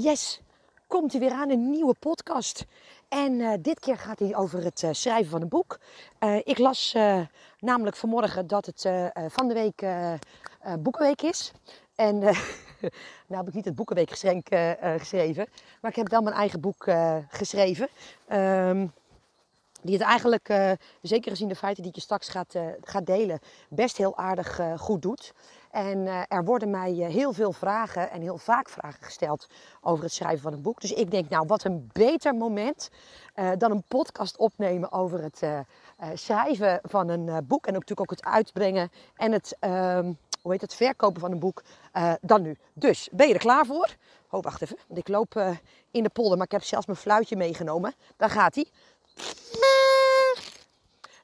Yes, komt er weer aan een nieuwe podcast. En uh, dit keer gaat hij over het uh, schrijven van een boek. Uh, ik las namelijk vanmorgen dat het van de week Boekenweek is. En nou heb ik niet het Boekenweekgeschenk geschreven, maar ik heb wel mijn eigen boek geschreven. Um, die het eigenlijk, zeker gezien de feiten die ik je straks gaat, gaat delen, best heel aardig goed doet. En uh, er worden mij uh, heel veel vragen en heel vaak vragen gesteld over het schrijven van een boek. Dus ik denk, nou, wat een beter moment uh, dan een podcast opnemen over het schrijven van een boek. En ook natuurlijk ook het uitbrengen en het, ehm, hoe heet het, verkopen van een boek dan nu. Dus, ben je er klaar voor? Oh, wacht even, want ik loop in de polder, maar ik heb zelfs mijn fluitje meegenomen. Daar gaat hij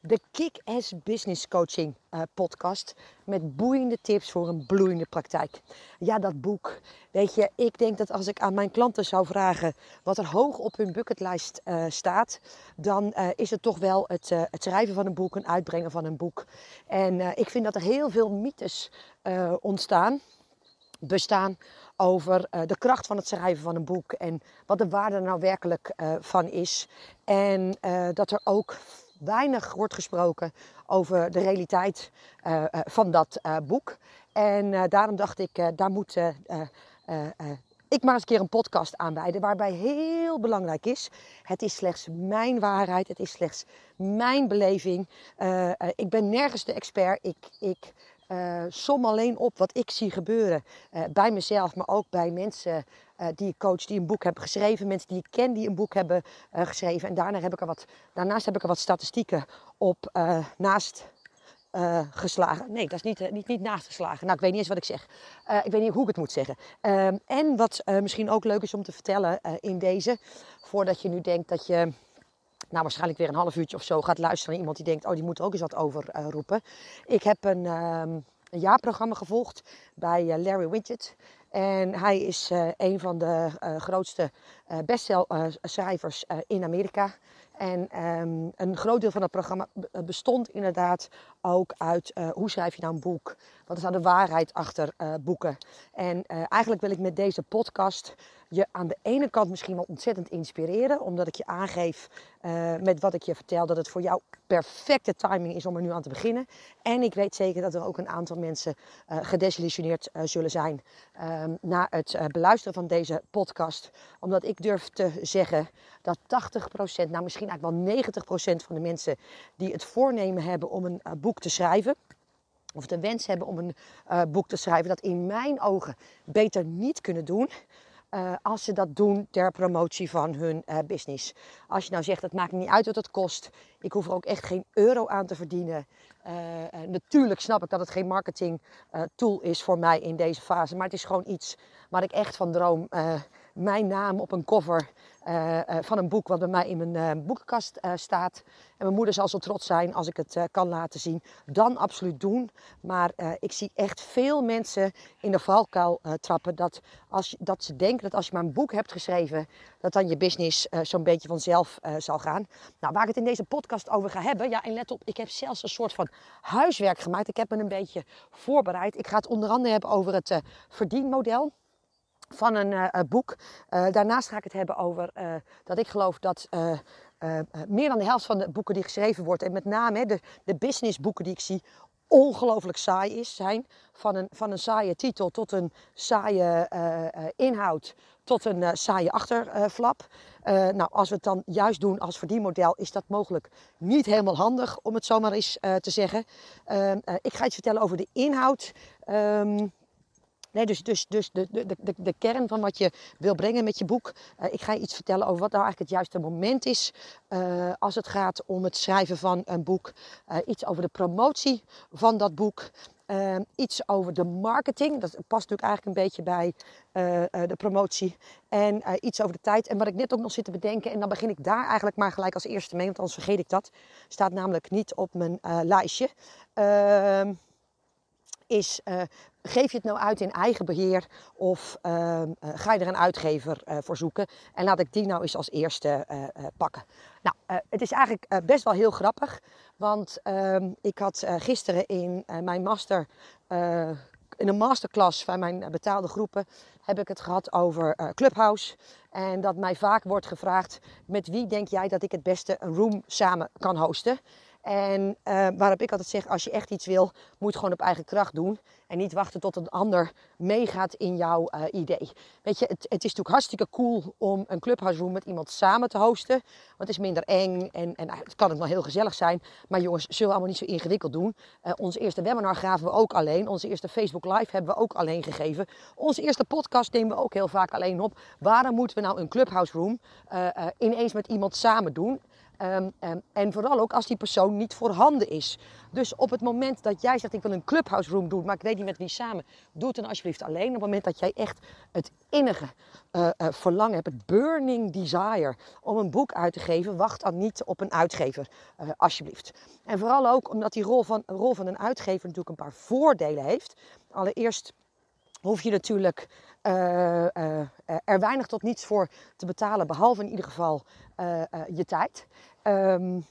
de Kick-Ass Business Coaching uh, podcast met boeiende tips voor een bloeiende praktijk. Ja, dat boek. Weet je, ik denk dat als ik aan mijn klanten zou vragen wat er hoog op hun bucketlijst uh, staat, dan uh, is het toch wel het, het, schrijven van een boek, een uitbrengen van een boek. En ik vind dat er heel veel mythes ontstaan, bestaan over de kracht van het schrijven van een boek en wat de waarde er nou werkelijk van is. En dat er ook weinig wordt gesproken over de realiteit uh, van dat uh, boek. En daarom dacht ik, daar moet ik maar eens een keer een podcast aanwijden. Waarbij heel belangrijk is: het is slechts mijn waarheid, het is slechts mijn beleving. ik ben nergens de expert. Ik. ik som alleen op wat ik zie gebeuren bij mezelf, maar ook bij mensen uh, die ik coach, die een boek hebben geschreven, mensen die ik ken die een boek hebben geschreven. En daarna heb ik er wat, daarnaast heb ik er wat statistieken op naast geslagen. Nee, dat is niet, niet, niet naast geslagen. Nou, ik weet niet eens wat ik zeg. ik weet niet hoe ik het moet zeggen. Ehm, en wat misschien ook leuk is om te vertellen in deze, voordat je nu denkt dat je nou, waarschijnlijk weer een half uurtje of zo gaat luisteren naar iemand die denkt, oh, die moet er ook eens wat over uh, roepen. Ik heb een, um, een jaarprogramma gevolgd bij uh, Larry Widget. En hij is uh, een van de grootste bestselschrijvers in Amerika. En um, een groot deel van het programma bestond inderdaad ook uit uh, hoe schrijf je nou een boek? Wat is nou de waarheid achter uh, boeken? En uh, eigenlijk wil ik met deze podcast je aan de ene kant misschien wel ontzettend inspireren, omdat ik je aangeef uh, met wat ik je vertel dat het voor jou perfecte timing is om er nu aan te beginnen. En ik weet zeker dat er ook een aantal mensen uh, gedesillusioneerd uh, zullen zijn um, na het beluisteren van deze podcast, omdat ik durf te zeggen dat 80%, nou misschien eigenlijk wel 90% van de mensen die het voornemen hebben om een boek te schrijven of de wens hebben om een boek te schrijven, dat in mijn ogen beter niet kunnen doen uh, als ze dat doen ter promotie van hun uh, business. Als je nou zegt, het maakt niet uit wat het kost. Ik hoef er ook echt geen euro aan te verdienen. Uh, natuurlijk snap ik dat het geen marketing tool is voor mij in deze fase. Maar het is gewoon iets waar ik echt van droom. Mijn naam op een cover uh, uh, van een boek wat bij mij in mijn uh, boekenkast staat. En mijn moeder zal zo trots zijn als ik het kan laten zien. Dan absoluut doen. Maar ik zie echt veel mensen in de valkuil trappen. Dat, als, dat ze denken dat als je maar een boek hebt geschreven, dat dan je business zo'n beetje vanzelf zal gaan. Nou, waar ik het in deze podcast over ga hebben. Ja, en let op, ik heb zelfs een soort van huiswerk gemaakt. Ik heb me een beetje voorbereid. Ik ga het onder andere hebben over het verdienmodel van een uh, boek. Uh, daarnaast ga ik het hebben over dat ik geloof dat meer dan de helft van de boeken die geschreven wordt, en met name de, de businessboeken die ik zie, ongelooflijk saai is, zijn. Van een, van een saaie titel tot een saaie inhoud, tot een saaie achterflap. nou, als we het dan juist doen als verdienmodel, is dat mogelijk niet helemaal handig, om het zomaar eens te zeggen. Ehm, ik ga iets vertellen over de inhoud. Um, Nee, dus dus, dus de, de, de, de kern van wat je wil brengen met je boek. Uh, ik ga je iets vertellen over wat nou eigenlijk het juiste moment is uh, als het gaat om het schrijven van een boek. Uh, iets over de promotie van dat boek. iets over de marketing, dat past natuurlijk eigenlijk een beetje bij de promotie. En iets over de tijd. En wat ik net ook nog zit te bedenken, en dan begin ik daar eigenlijk maar gelijk als eerste mee, want anders vergeet ik dat. Staat namelijk niet op mijn lijstje. Ehm, is geef je het nou uit in eigen beheer of uh, ga je er een uitgever uh, voor zoeken? En laat ik die nou eens als eerste pakken. Nou, het is eigenlijk best wel heel grappig, want ehm, ik had gisteren in mijn master in een masterclass van mijn betaalde groepen heb ik het gehad over Clubhouse. En dat mij vaak wordt gevraagd: met wie denk jij dat ik het beste een room samen kan hosten? En uh, waarop ik altijd zeg, als je echt iets wil, moet gewoon op eigen kracht doen. En niet wachten tot een ander meegaat in jouw uh, idee. Weet je, het, het, is natuurlijk hartstikke cool om een clubhouse room met iemand samen te hosten. Want het is minder eng en, en het kan het wel heel gezellig zijn. Maar jongens, zullen we allemaal niet zo ingewikkeld doen. Onze eerste webinar gaven we ook alleen. Onze eerste Facebook live hebben we ook alleen gegeven. Onze eerste podcast nemen we ook heel vaak alleen op. Waarom moeten we nou een clubhouse room ineens met iemand samen doen? Um, um, en vooral ook als die persoon niet voorhanden is. Dus op het moment dat jij zegt ik wil een clubhouse room doen, maar ik weet niet met wie samen, doe het dan alsjeblieft alleen. Op het moment dat jij echt het innige uh, uh, verlangen hebt, het burning desire om een boek uit te geven, wacht dan niet op een uitgever, uh, alsjeblieft. En vooral ook omdat die rol van, rol van een uitgever natuurlijk een paar voordelen heeft. Allereerst hoef je natuurlijk er weinig tot niets voor te betalen, behalve in ieder geval je tijd. Um,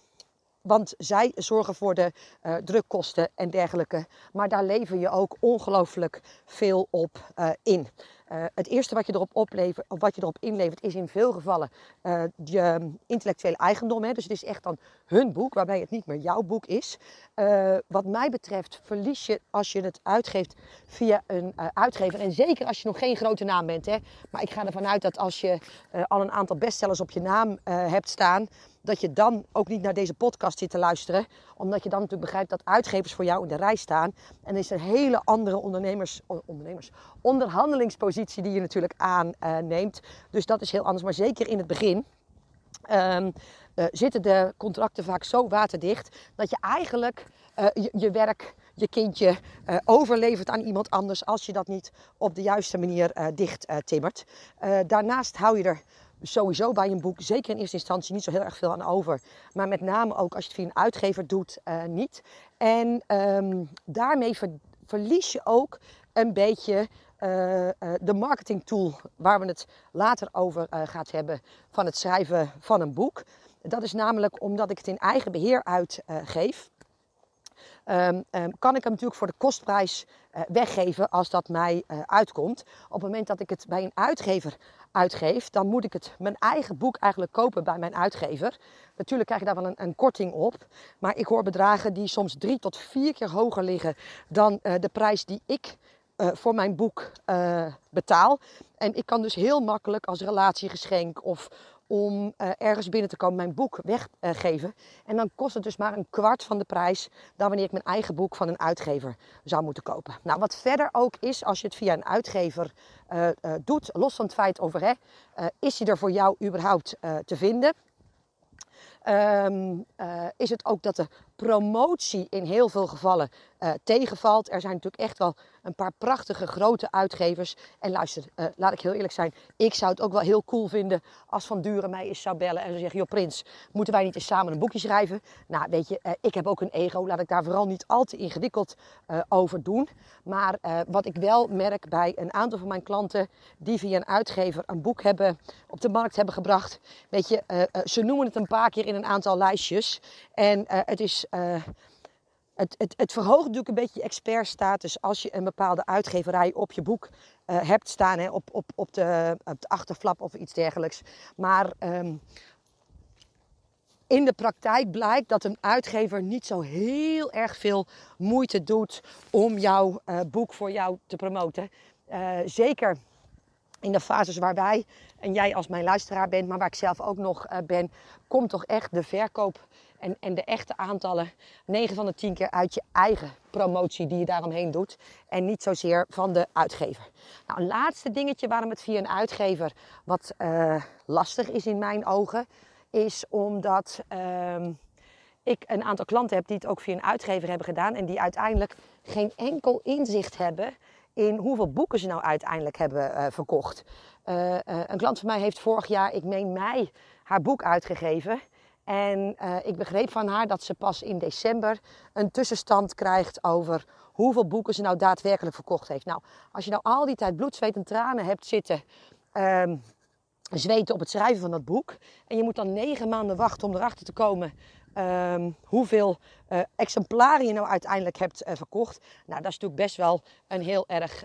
want zij zorgen voor de uh, drukkosten en dergelijke. Maar daar lever je ook ongelooflijk veel op uh, in. Uh, het eerste wat je, erop oplevert, wat je erop inlevert is in veel gevallen je intellectuele eigendom. Hè? Dus het is echt dan hun boek, waarbij het niet meer jouw boek is. wat mij betreft verlies je als je het uitgeeft via een uitgever. En zeker als je nog geen grote naam bent. Hè? Maar ik ga ervan uit dat als je al een aantal bestsellers op je naam hebt staan dat je dan ook niet naar deze podcast zit te luisteren. Omdat je dan natuurlijk begrijpt dat uitgevers voor jou in de rij staan. En is een hele andere ondernemers, ondernemers, onderhandelingspositie die je natuurlijk aanneemt. dus dat is heel anders. Maar zeker in het begin um, uh, zitten de contracten vaak zo waterdicht dat je eigenlijk uh, je, werk, je kindje overlevert aan iemand anders als je dat niet op de juiste manier dicht timmert. daarnaast hou je er sowieso bij een boek, zeker in eerste instantie, niet zo heel erg veel aan over. Maar met name ook als je het via een uitgever doet, uh, niet. En um, daarmee ver, verlies je ook een beetje uh, uh, de marketing tool waar we het later over gaat hebben van het schrijven van een boek. Dat is namelijk omdat ik het in eigen beheer uitgeef. Um, um, kan ik hem natuurlijk voor de kostprijs weggeven als dat mij uitkomt. Op het moment dat ik het bij een uitgever uitgeef, dan moet ik het mijn eigen boek eigenlijk kopen bij mijn uitgever. Natuurlijk krijg je daar wel een, een korting op, maar ik hoor bedragen die soms drie tot vier keer hoger liggen dan uh, de prijs die ik uh, voor mijn boek uh, betaal. En ik kan dus heel makkelijk als relatiegeschenk of om uh, ergens binnen te komen mijn boek weggeven. en dan kost het dus maar een kwart van de prijs dan wanneer ik mijn eigen boek van een uitgever zou moeten kopen. Nou, wat verder ook is, als je het via een uitgever uh, uh, doet, los van het feit over hè, is hij er voor jou überhaupt te vinden. Um, is het ook dat de promotie in heel veel gevallen tegenvalt. Er zijn natuurlijk echt wel een paar prachtige grote uitgevers. En luister, uh, laat ik heel eerlijk zijn. Ik zou het ook wel heel cool vinden als Van Duren mij eens zou bellen en zou zeggen: Joh, Prins, moeten wij niet eens samen een boekje schrijven? Nou, weet je, uh, ik heb ook een ego. Laat ik daar vooral niet al te ingewikkeld over doen. Maar wat ik wel merk bij een aantal van mijn klanten die via een uitgever een boek hebben op de markt hebben gebracht. Weet je, ze noemen het een paar keer in een aantal lijstjes. En het is het, het, het, verhoogt natuurlijk een beetje je expertstatus als je een bepaalde uitgeverij op je boek uh, hebt staan, hè, op, op, op, de, op de achterflap of iets dergelijks. Maar um, in de praktijk blijkt dat een uitgever niet zo heel erg veel moeite doet om jouw uh, boek voor jou te promoten. Zeker in de fases waar wij en jij als mijn luisteraar bent, maar waar ik zelf ook nog ben, komt toch echt de verkoop en, en de echte aantallen 9 van de 10 keer uit je eigen promotie die je daaromheen doet. En niet zozeer van de uitgever. Nou, een laatste dingetje waarom het via een uitgever wat uh, lastig is in mijn ogen. Is omdat uh, ik een aantal klanten heb die het ook via een uitgever hebben gedaan. En die uiteindelijk geen enkel inzicht hebben in hoeveel boeken ze nou uiteindelijk hebben uh, verkocht. Uh, een klant van mij heeft vorig jaar, ik meen mei, haar boek uitgegeven. En uh, ik begreep van haar dat ze pas in december een tussenstand krijgt over hoeveel boeken ze nou daadwerkelijk verkocht heeft. Nou, als je nou al die tijd bloed, zweet en tranen hebt zitten um, zweten op het schrijven van dat boek. En je moet dan negen maanden wachten om erachter te komen ehm, hoeveel uh, exemplaren je nou uiteindelijk hebt verkocht. Nou, dat is natuurlijk best wel een heel erg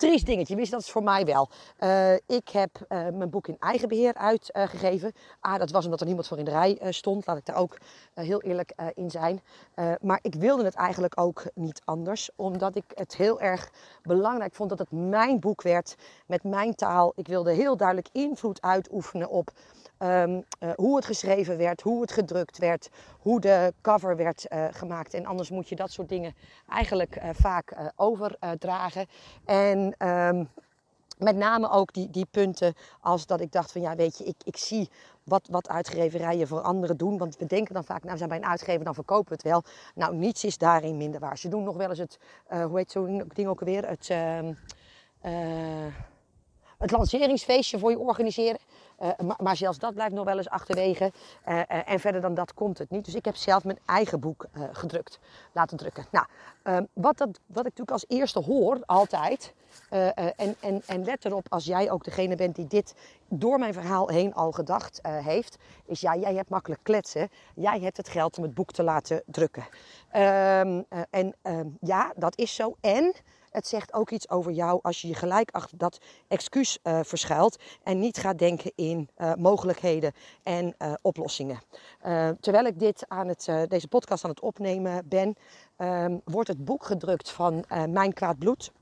triest dingetje. Wist dat is voor mij wel. Uh, ik heb uh, mijn boek in eigen beheer uitgegeven. ah, dat was omdat er niemand voor in de rij stond. Laat ik daar ook heel eerlijk in zijn. maar ik wilde het eigenlijk ook niet anders. Omdat ik het heel erg belangrijk vond dat het mijn boek werd. Met mijn taal. Ik wilde heel duidelijk invloed uitoefenen op Um, uh, hoe het geschreven werd, hoe het gedrukt werd, hoe de cover werd uh, gemaakt. En anders moet je dat soort dingen eigenlijk uh, vaak overdragen. En um, met name ook die, die punten als dat ik dacht van ja weet je, ik, ik zie wat, wat uitgeverijen voor anderen doen. Want we denken dan vaak, nou we zijn bij een uitgever, dan verkopen we het wel. Nou, niets is daarin minder waar. Ze doen nog wel eens het, hoe heet zo'n ding ook alweer, het... Uh, het lanceringsfeestje voor je organiseren. Uh, maar, maar, zelfs dat blijft nog wel eens achterwege. Uh, uh, en verder dan dat komt het niet. Dus ik heb zelf mijn eigen boek gedrukt, laten drukken. Nou, ehm, wat, dat, wat ik natuurlijk als eerste hoor, altijd. en, en, en let erop als jij ook degene bent die dit door mijn verhaal heen al gedacht heeft. Is ja, jij hebt makkelijk kletsen. Jij hebt het geld om het boek te laten drukken. Um, en um, ja, dat is zo. En het zegt ook iets over jou als je je gelijk achter dat excuus uh, verschuilt en niet gaat denken in uh, mogelijkheden en uh, oplossingen. terwijl ik dit aan het, deze podcast aan het opnemen ben, um, wordt het boek gedrukt van Mijn Kwaad Bloed.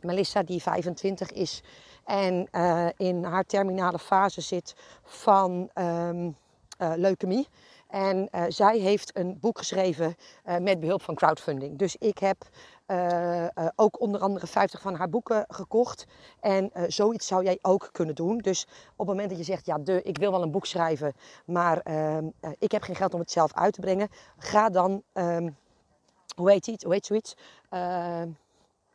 Melissa, die 25 is en in haar terminale fase zit van um, leukemie. En uh, zij heeft een boek geschreven uh, met behulp van crowdfunding. Dus ik heb uh, ook onder andere 50 van haar boeken gekocht. En zoiets zou jij ook kunnen doen. Dus op het moment dat je zegt, ja, de, ik wil wel een boek schrijven, maar ehm, ik heb geen geld om het zelf uit te brengen. Ga dan, um, hoe heet het? Hoe heet zoiets?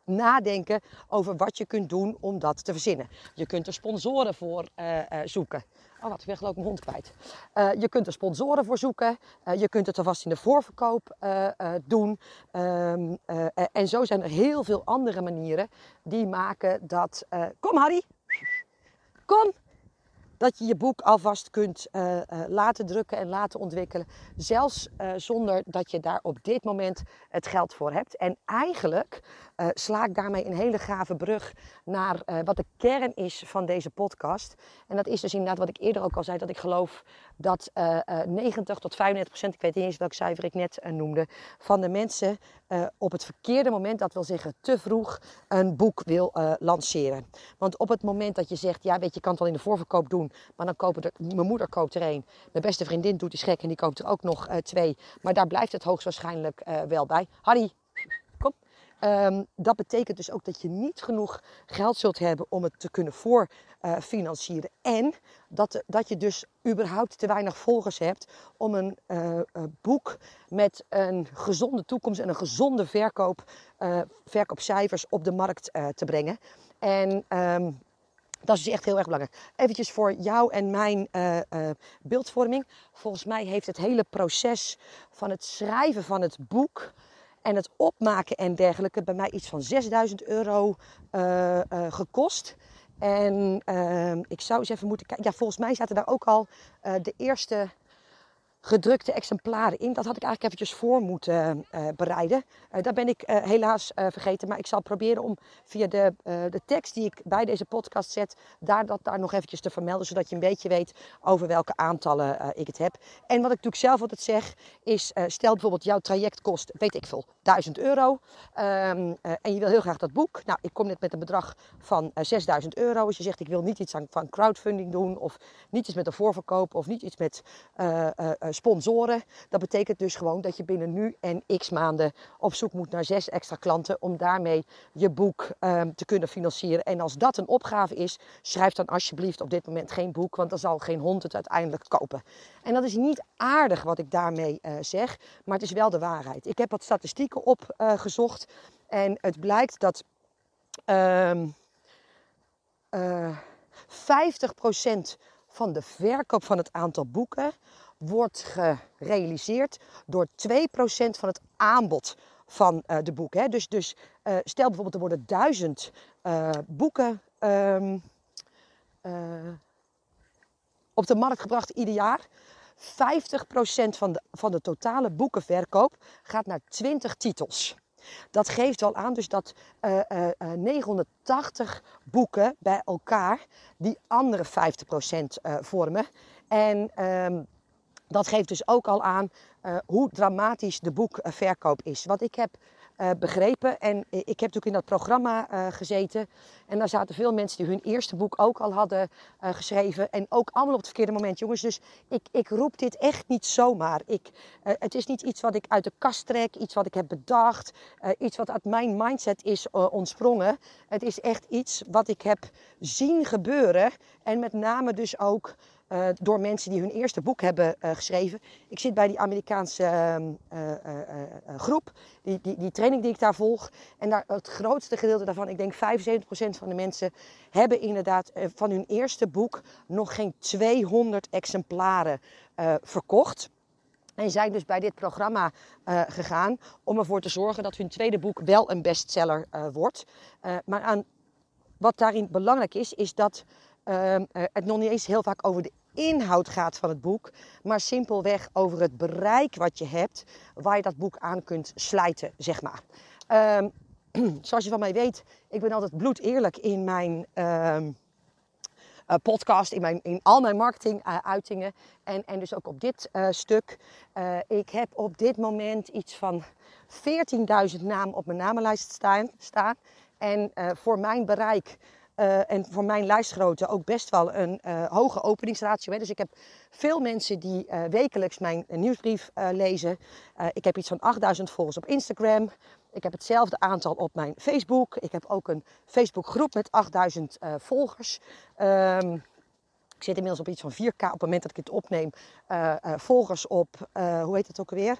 Ehm, nadenken over wat je kunt doen om dat te verzinnen. Je kunt er sponsoren voor uh, uh, zoeken. Oh, wat, ik ben geloof mijn hond kwijt. Uh, je kunt er sponsoren voor zoeken. je kunt het alvast in de voorverkoop doen. Um, en zo zijn er heel veel andere manieren die maken dat... kom Harry! Kom! dat je je boek alvast kunt laten drukken en laten ontwikkelen. Zelfs zonder dat je daar op dit moment het geld voor hebt. En eigenlijk sla ik daarmee een hele gave brug naar wat de kern is van deze podcast. En dat is dus inderdaad wat ik eerder ook al zei, dat ik geloof dat 90 tot 35 procent, ik weet niet eens welk cijfer ik net noemde, van de mensen op het verkeerde moment, dat wil zeggen te vroeg, een boek wil lanceren. Want op het moment dat je zegt, ja weet je, je kan het wel in de voorverkoop doen, maar dan kopen er, mijn moeder koopt er één. Mijn beste vriendin doet die gek en die koopt er ook nog uh, twee. Maar daar blijft het hoogstwaarschijnlijk uh, wel bij. Harry. Um, dat betekent dus ook dat je niet genoeg geld zult hebben om het te kunnen voorfinancieren. En dat, dat je dus überhaupt te weinig volgers hebt om een uh, boek met een gezonde toekomst en een gezonde verkoop, uh, verkoopcijfers op de markt te brengen. En um, dat is dus echt heel erg belangrijk. Eventjes voor jou en mijn beeldvorming. Volgens mij heeft het hele proces van het schrijven van het boek en het opmaken en dergelijke bij mij iets van 6000 euro uh, gekost. En ik zou eens even moeten kijken. Ja, volgens mij zaten daar ook al de eerste gedrukte exemplaren in. Dat had ik eigenlijk eventjes voor moeten uh, bereiden. Uh, dat ben ik helaas vergeten. Maar ik zal proberen om via de, de tekst die ik bij deze podcast zet, daar, dat daar nog eventjes te vermelden. Zodat je een beetje weet over welke aantallen ik het heb. En wat ik natuurlijk zelf altijd zeg, is stel bijvoorbeeld jouw traject kost, weet ik veel, 1000 euro. Um, en je wil heel graag dat boek. Nou, ik kom net met een bedrag van 6000 euro. Als je zegt ik wil niet iets aan, van crowdfunding doen. Of niet iets met een voorverkoop. Of niet iets met sponsoren. Dat betekent dus gewoon dat je binnen nu en x maanden op zoek moet naar zes extra klanten om daarmee je boek um, te kunnen financieren. En als dat een opgave is, schrijf dan alsjeblieft op dit moment geen boek, want dan zal geen hond het uiteindelijk kopen. En dat is niet aardig wat ik daarmee uh, zeg, maar het is wel de waarheid. Ik heb wat statistieken opgezocht uh, en het blijkt dat um, uh, 50% van de verkoop van het aantal boeken wordt gerealiseerd door 2% van het aanbod van uh, de boeken. Hè. Dus, dus uh, stel bijvoorbeeld er worden duizend uh, boeken um, op de markt gebracht ieder jaar. van de, van de totale boekenverkoop gaat naar 20 titels. Dat geeft wel aan dus dat uh, uh, 980 boeken bij elkaar die andere 50% uh, vormen. En ehm, dat geeft dus ook al aan uh, hoe dramatisch de boekverkoop is. Wat ik heb uh, begrepen. En ik heb natuurlijk in dat programma gezeten. En daar zaten veel mensen die hun eerste boek ook al hadden geschreven. En ook allemaal op het verkeerde moment, jongens. Dus ik, ik roep dit echt niet zomaar. Ik, het is niet iets wat ik uit de kast trek, iets wat ik heb bedacht, iets wat uit mijn mindset is ontsprongen. Het is echt iets wat ik heb zien gebeuren. En met name dus ook uh, door mensen die hun eerste boek hebben uh, geschreven. Ik zit bij die Amerikaanse uh, groep, die, die, die, training die ik daar volg. En daar, het grootste gedeelte daarvan, ik denk 75% van de mensen, hebben inderdaad van hun eerste boek nog geen 200 exemplaren verkocht. En zijn dus bij dit programma gegaan om ervoor te zorgen dat hun tweede boek wel een bestseller wordt. Maar aan, wat daarin belangrijk is, is dat uh, het nog niet eens heel vaak over de inhoud gaat van het boek, maar simpelweg over het bereik wat je hebt, waar je dat boek aan kunt slijten, zeg maar. Um, zoals je van mij weet, ik ben altijd bloed eerlijk in mijn um, uh, podcast, in, mijn, in al mijn marketinguitingen uh, en, en dus ook op dit stuk. ik heb op dit moment iets van 14.000 namen op mijn namenlijst staan. staan. En voor mijn bereik uh, en voor mijn lijstgrootte ook best wel een uh, hoge openingsratio. Hè. Dus ik heb veel mensen die uh, wekelijks mijn nieuwsbrief lezen. ik heb iets van 8000 volgers op Instagram. Ik heb hetzelfde aantal op mijn Facebook. Ik heb ook een Facebookgroep met 8000 volgers. Um, ik zit inmiddels op iets van 4K op het moment dat ik het opneem. Volgers op, hoe heet het ook alweer?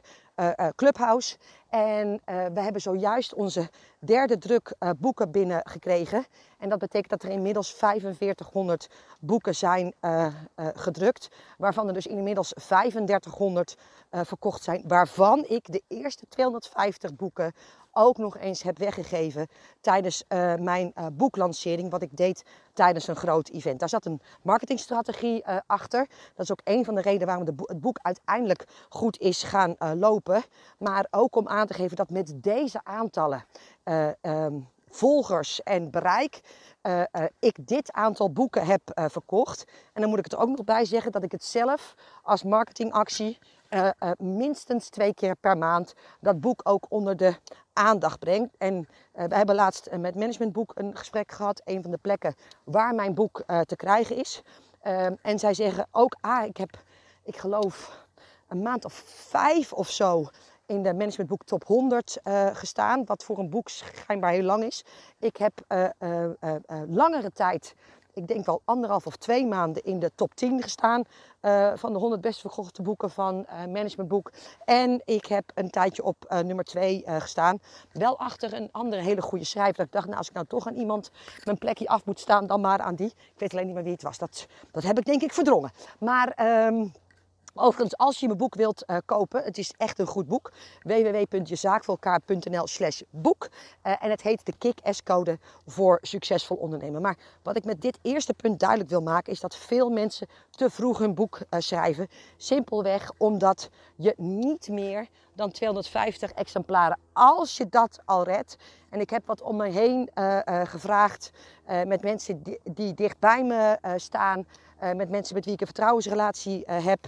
Clubhouse. En we hebben zojuist onze derde druk boeken binnengekregen. En dat betekent dat er inmiddels 4500 boeken zijn gedrukt. Waarvan er dus inmiddels 3500 verkocht zijn. Waarvan ik de eerste 250 boeken ook nog eens heb weggegeven tijdens uh, mijn uh, boeklancering, wat ik deed tijdens een groot event. Daar zat een marketingstrategie uh, achter. Dat is ook een van de redenen waarom bo het boek uiteindelijk goed is gaan lopen. Maar ook om aan te geven dat met deze aantallen um, volgers en bereik ik dit aantal boeken heb verkocht. En dan moet ik er ook nog bij zeggen dat ik het zelf als marketingactie minstens twee keer per maand dat boek ook onder de aandacht brengt. En we hebben laatst met Managementboek een gesprek gehad, een van de plekken waar mijn boek te krijgen is. Ehm, en zij zeggen ook, ah, ik heb, ik geloof, een maand of vijf of zo in de managementboek top 100 uh, eh, gestaan. Wat voor een boek schijnbaar heel lang is. Ik heb langere tijd, ik denk wel anderhalf of twee maanden, in de top 10 gestaan. van de 100 best verkochte boeken van managementboek. En ik heb een tijdje op nummer 2 gestaan. Wel achter een andere hele goede schrijver. Dat ik dacht, nou, als ik nou toch aan iemand mijn plekje af moet staan, dan maar aan die. Ik weet alleen niet meer wie het was. Dat, dat heb ik denk ik verdrongen. Maar... Um, Overigens, als je mijn boek wilt uh, kopen, het is echt een goed boek. www.jezaakvoorelkaar.nl slash boek. Uh, en het heet de Kick-S-code voor succesvol ondernemen. Maar wat ik met dit eerste punt duidelijk wil maken, is dat veel mensen te vroeg hun boek uh, schrijven. Simpelweg omdat je niet meer dan 250 exemplaren, als je dat al redt. En ik heb wat om me heen gevraagd met mensen die, die dicht bij me staan uh, met mensen met wie ik een vertrouwensrelatie uh, heb.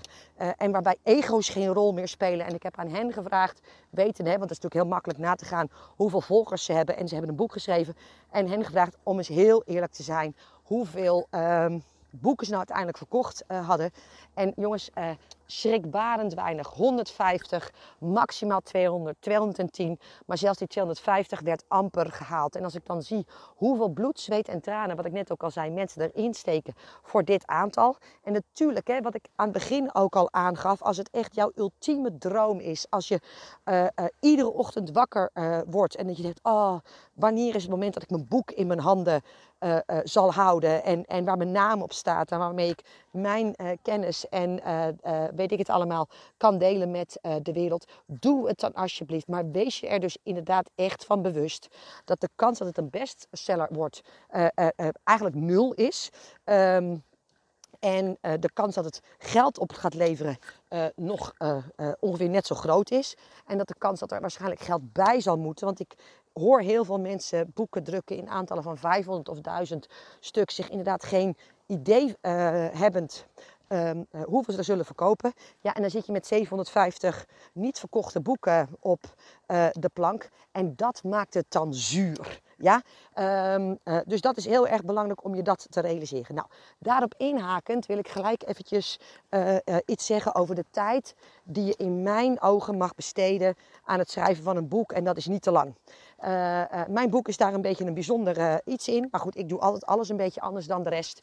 Uh, en waarbij ego's geen rol meer spelen. En ik heb aan hen gevraagd, weten, hè, want het is natuurlijk heel makkelijk na te gaan hoeveel volgers ze hebben. En ze hebben een boek geschreven. En hen gevraagd om eens heel eerlijk te zijn hoeveel ehm, boeken ze nou uiteindelijk verkocht hadden. En jongens, schrikbarend weinig. 150, maximaal 200, 210. Maar zelfs die 250 werd amper gehaald. En als ik dan zie hoeveel bloed, zweet en tranen, wat ik net ook al zei, mensen erin steken voor dit aantal. En natuurlijk, hè, wat ik aan het begin ook al aangaf, als het echt jouw ultieme droom is. Als je uh, uh, iedere ochtend wakker wordt en dat je denkt, oh, wanneer is het moment dat ik mijn boek in mijn handen zal houden en, en waar mijn naam op staat en waarmee ik mijn uh, kennis en weet ik het allemaal kan delen met de wereld. Doe het dan alsjeblieft, maar wees je er dus inderdaad echt van bewust dat de kans dat het een bestseller wordt eigenlijk nul is. Um, En de kans dat het geld op gaat leveren nog ongeveer net zo groot is. En dat de kans dat er waarschijnlijk geld bij zal moeten. Want ik hoor heel veel mensen boeken drukken in aantallen van 500 of 1000 stuk. Zich inderdaad geen idee hebbend um, hoeveel ze er zullen verkopen. Ja, en dan zit je met 750 niet verkochte boeken op de plank. En dat maakt het dan zuur. Ja? Um, uh, dus dat is heel erg belangrijk om je dat te realiseren. Nou, daarop inhakend wil ik gelijk eventjes iets zeggen over de tijd die je in mijn ogen mag besteden aan het schrijven van een boek. En dat is niet te lang. mijn boek is daar een beetje een bijzonder iets in. Maar goed, ik doe altijd alles een beetje anders dan de rest.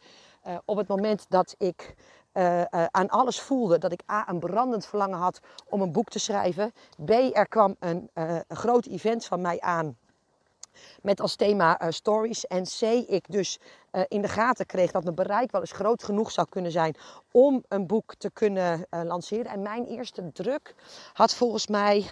op het moment dat ik uh, uh, aan alles voelde. Dat ik A, een brandend verlangen had om een boek te schrijven. B, er kwam een, een groot event van mij aan met als thema stories. En C, ik dus in de gaten kreeg dat mijn bereik wel eens groot genoeg zou kunnen zijn om een boek te kunnen lanceren. En mijn eerste druk had volgens mij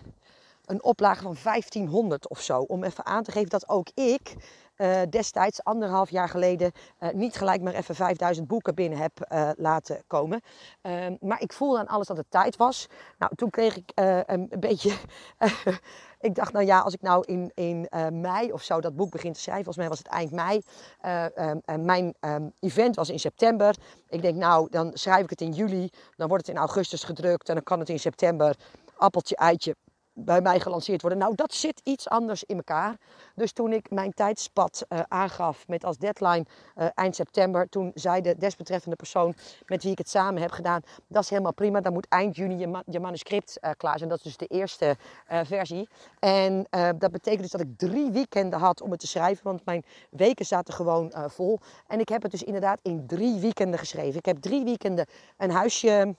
een oplage van 1500 of zo. Om even aan te geven dat ook ik uh, destijds, anderhalf jaar geleden, uh, niet gelijk maar even 5000 boeken binnen heb uh, laten komen. Ehm, maar ik voelde aan alles dat het tijd was. Nou, toen kreeg ik een beetje ik dacht, nou ja, als ik nou in, in mei of zo dat boek begin te schrijven, volgens mij was het eind mei. Uh, um, mijn um, event was in september. Ik denk, nou, dan schrijf ik het in juli, dan wordt het in augustus gedrukt en dan kan het in september, appeltje, eitje, bij mij gelanceerd worden. Nou, dat zit iets anders in elkaar. Dus toen ik mijn tijdspad uh, aangaf met als deadline uh, eind september, toen zei de desbetreffende persoon met wie ik het samen heb gedaan, dat is helemaal prima. Dan moet eind juni je, je manuscript uh, klaar zijn. Dat is dus de eerste versie. En dat betekent dus dat ik drie weekenden had om het te schrijven, want mijn weken zaten gewoon vol. En ik heb het dus inderdaad in drie weekenden geschreven. Ik heb drie weekenden een huisje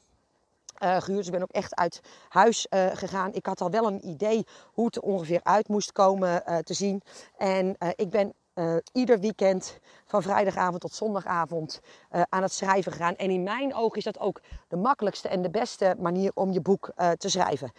uh, gehuurd. Dus ik ben ook echt uit huis uh, gegaan. Ik had al wel een idee hoe het er ongeveer uit moest komen uh, te zien. En ik ben ieder weekend van vrijdagavond tot zondagavond aan het schrijven gegaan. En in mijn ogen is dat ook de makkelijkste en de beste manier om je boek te schrijven.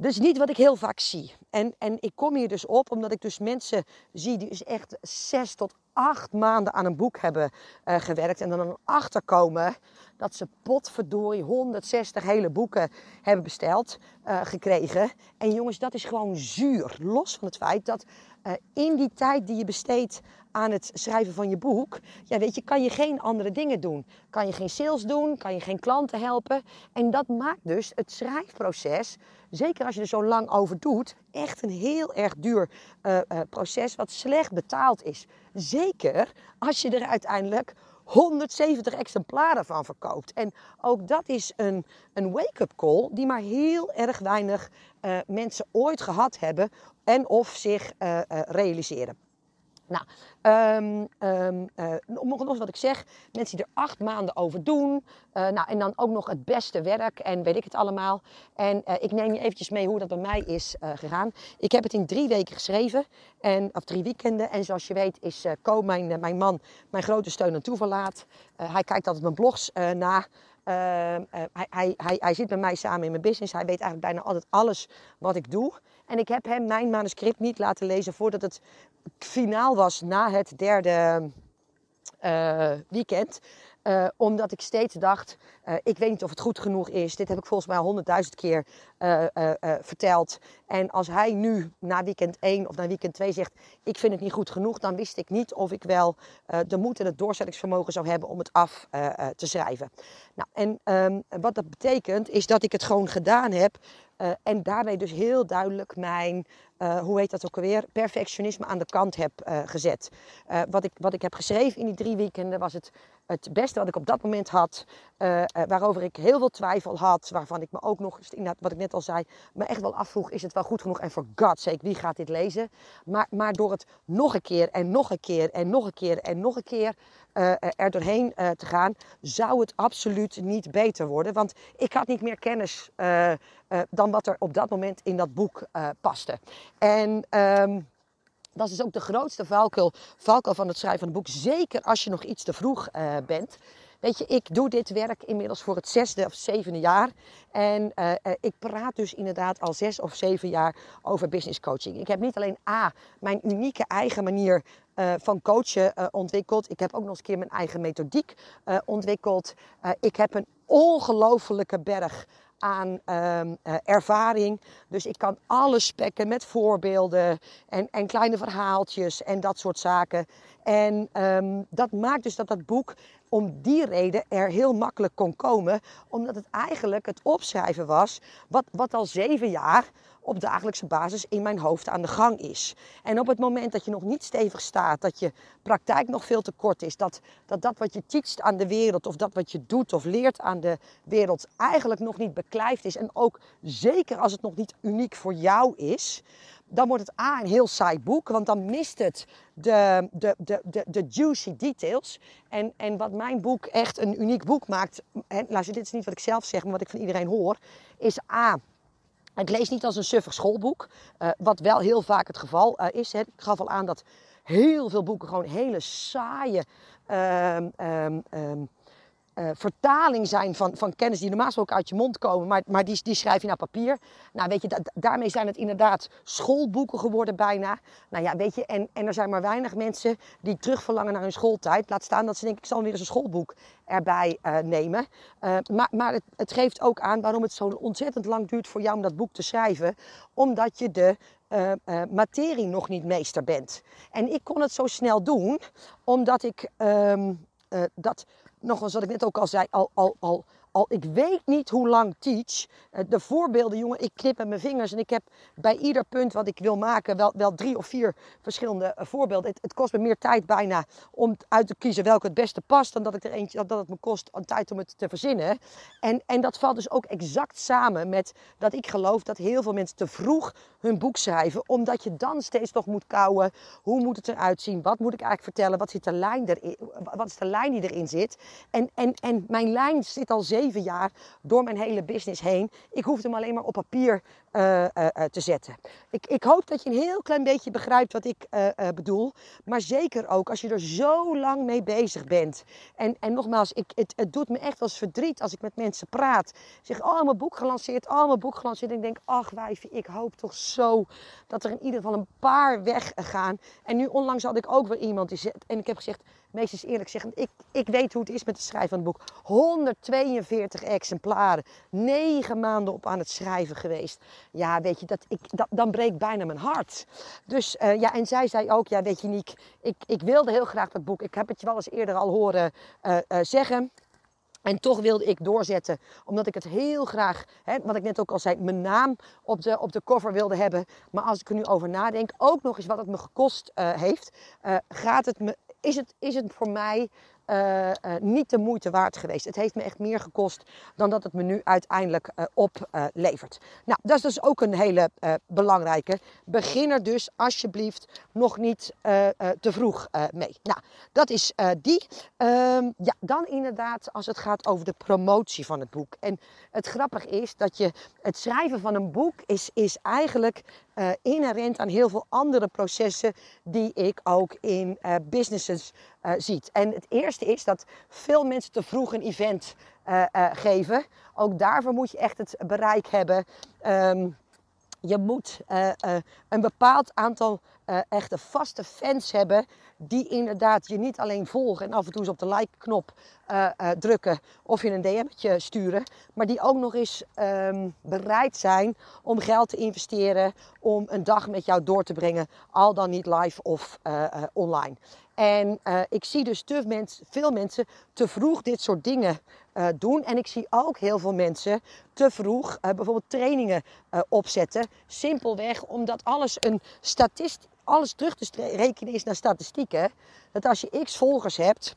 Dus niet wat ik heel vaak zie. En, en ik kom hier dus op omdat ik dus mensen zie die dus echt zes tot acht maanden aan een boek hebben uh, gewerkt. En dan achterkomen dat ze potverdorie 160 hele boeken hebben besteld, uh, gekregen. En jongens, dat is gewoon zuur. Los van het feit dat uh, in die tijd die je besteedt aan het schrijven van je boek, ja, weet je, kan je geen andere dingen doen. Kan je geen sales doen, kan je geen klanten helpen. En dat maakt dus het schrijfproces, zeker als je er zo lang over doet, echt een heel erg duur uh, uh, proces wat slecht betaald is. Zeker als je er uiteindelijk 170 exemplaren van verkoopt. En ook dat is een, een wake-up call die maar heel erg weinig uh, mensen ooit gehad hebben en of zich realiseren. Nou, um, um, uh, wat ik zeg, mensen die er acht maanden over doen. Uh, nou, en dan ook nog het beste werk en weet ik het allemaal. En uh, ik neem je eventjes mee hoe dat bij mij is gegaan. Ik heb het in drie weken geschreven, en, of drie weekenden. En zoals je weet is Ko, mijn, mijn man, mijn grote steun en toeverlaat. hij kijkt altijd mijn blogs na. Uh, uh, hij, hij, hij, hij, zit met mij samen in mijn business. Hij weet eigenlijk bijna altijd alles wat ik doe. En ik heb hem mijn manuscript niet laten lezen voordat het finaal was na het derde uh, weekend. Uh, omdat ik steeds dacht, uh, ik weet niet of het goed genoeg is. Dit heb ik volgens mij honderdduizend keer uh, verteld. En als hij nu na weekend 1 of na weekend 2 zegt, ik vind het niet goed genoeg, dan wist ik niet of ik wel de moed en het doorzettingsvermogen zou hebben om het af te schrijven. Nou, en um, wat dat betekent, is dat ik het gewoon gedaan heb. En daarbij dus heel duidelijk mijn uh, hoe heet dat ook alweer, perfectionisme aan de kant heb uh, gezet. Wat, ik, wat ik heb geschreven in die drie weekenden was het, het beste wat ik op dat moment had. waarover ik heel veel twijfel had. Waarvan ik me ook nog, wat ik net al zei, me echt wel afvroeg: is het wel goed genoeg? En voor God's sake, wie gaat dit lezen? Maar, maar door het nog een keer en nog een keer en nog een keer en nog een keer er doorheen te gaan, zou het absoluut niet beter worden. Want ik had niet meer kennis dan wat er op dat moment in dat boek paste. En um, dat is dus ook de grootste valkuil, valkuil van het schrijven van een boek. Zeker als je nog iets te vroeg bent. Weet je, ik doe dit werk inmiddels voor het zesde of zevende jaar. En ik praat dus inderdaad al zes of zeven jaar over business coaching. Ik heb niet alleen A, mijn unieke eigen manier van coachen ontwikkeld. Ik heb ook nog eens een keer mijn eigen methodiek ontwikkeld. ik heb een ongelofelijke berg aan ehm, eh, ervaring. Dus ik kan alles spekken met voorbeelden en, en kleine verhaaltjes en dat soort zaken. En ehm, dat maakt dus dat dat boek om die reden er heel makkelijk kon komen. Omdat het eigenlijk het opschrijven was wat, wat al zeven jaar op dagelijkse basis in mijn hoofd aan de gang is. En op het moment dat je nog niet stevig staat, dat je praktijk nog veel te kort is, dat dat, dat wat je teacht aan de wereld of dat wat je doet of leert aan de wereld eigenlijk nog niet beklijft is en ook zeker als het nog niet uniek voor jou is, dan wordt het A een heel saai boek, want dan mist het de, de, de, de, de juicy details. En, en wat mijn boek echt een uniek boek maakt, en luister, dit is niet wat ik zelf zeg, maar wat ik van iedereen hoor, is A, ik lees niet als een suffig schoolboek, uh, wat wel heel vaak het geval uh, is. Hè. Ik gaf al aan dat heel veel boeken gewoon hele saaie um, uh, vertaling zijn van, van kennis die normaal ook uit je mond komen, maar, maar die, die schrijf je naar papier. Nou, weet je, daarmee zijn het inderdaad schoolboeken geworden bijna. Nou ja, weet je, en, en er zijn maar weinig mensen die terugverlangen naar hun schooltijd. Laat staan dat ze denken, ik zal weer eens een schoolboek erbij uh, nemen. Uh, maar maar het, het, geeft ook aan waarom het zo ontzettend lang duurt voor jou om dat boek te schrijven. Omdat je de materie nog niet meester bent. En ik kon het zo snel doen, omdat ik um, dat nogmaals wat ik net ook al zei, al, al, al, al ik weet niet hoe lang teach. Eh, de voorbeelden, jongen, ik knip met mijn vingers en ik heb bij ieder punt wat ik wil maken wel, wel drie of vier verschillende eh, voorbeelden. Het, kost me meer tijd bijna om uit te kiezen welke het beste past dan dat, ik er eentje, dat het me kost tijd om het te verzinnen. En, en dat valt dus ook exact samen met dat ik geloof dat heel veel mensen te vroeg hun boek schrijven, omdat je dan steeds nog moet kouwen. Hoe moet het eruit zien? Wat moet ik eigenlijk vertellen? Wat, zit de lijn erin, wat is de lijn die erin zit? En, en, en mijn lijn zit al zeven jaar door mijn hele business heen. Ik hoef hem alleen maar op papier uh, te zetten. Ik, ik, hoop dat je een heel klein beetje begrijpt wat ik bedoel. Maar zeker ook als je er zo lang mee bezig bent. En, en nogmaals, ik, het, het doet me echt als verdriet als ik met mensen praat. Zeg, oh, mijn boek gelanceerd, oh, mijn boek gelanceerd. En ik denk, ach wijfje, ik hoop toch zo dat er in ieder geval een paar weggaan. En nu onlangs had ik ook weer iemand die en ik heb gezegd, meest eerlijk zeggen, ik, ik weet hoe het is met het schrijven van het boek. 142 exemplaren, negen maanden op aan het schrijven geweest. Ja, weet je, dat, ik, dat, dan breekt bijna mijn hart. Dus uh, ja, en zij zei ook, ja, weet je, Niek, ik, ik wilde heel graag dat boek. Ik heb het je wel eens eerder al horen uh, uh, zeggen. En toch wilde ik doorzetten, omdat ik het heel graag, hè, wat ik net ook al zei, mijn naam op de, op de cover wilde hebben. Maar als ik er nu over nadenk, ook nog eens wat het me gekost heeft, gaat het me, is, het, is het voor mij uh, uh, niet de moeite waard geweest. Het heeft me echt meer gekost dan dat het me nu uiteindelijk uh, oplevert. nou, dat is dus ook een hele belangrijke. Begin er dus alsjeblieft nog niet te vroeg mee. Nou, dat is die. Um, ja, dan inderdaad als het gaat over de promotie van het boek. En het grappige is dat je het schrijven van een boek is, is eigenlijk uh, inherent aan heel veel andere processen die ik ook in uh, businesses uh, ziet. En het eerste is dat veel mensen te vroeg een event geven. Ook daarvoor moet je echt het bereik hebben. Um, je moet een bepaald aantal echte vaste fans hebben die inderdaad je niet alleen volgen en af en toe eens op de like-knop uh, uh, drukken of je een DM'tje sturen, maar die ook nog eens um, bereid zijn om geld te investeren om een dag met jou door te brengen, al dan niet live of uh, online. En ik zie dus veel mensen te vroeg dit soort dingen doen. En ik zie ook heel veel mensen te vroeg bijvoorbeeld trainingen opzetten. Simpelweg omdat alles een statist alles terug te rekenen is naar statistieken. Dat als je x volgers hebt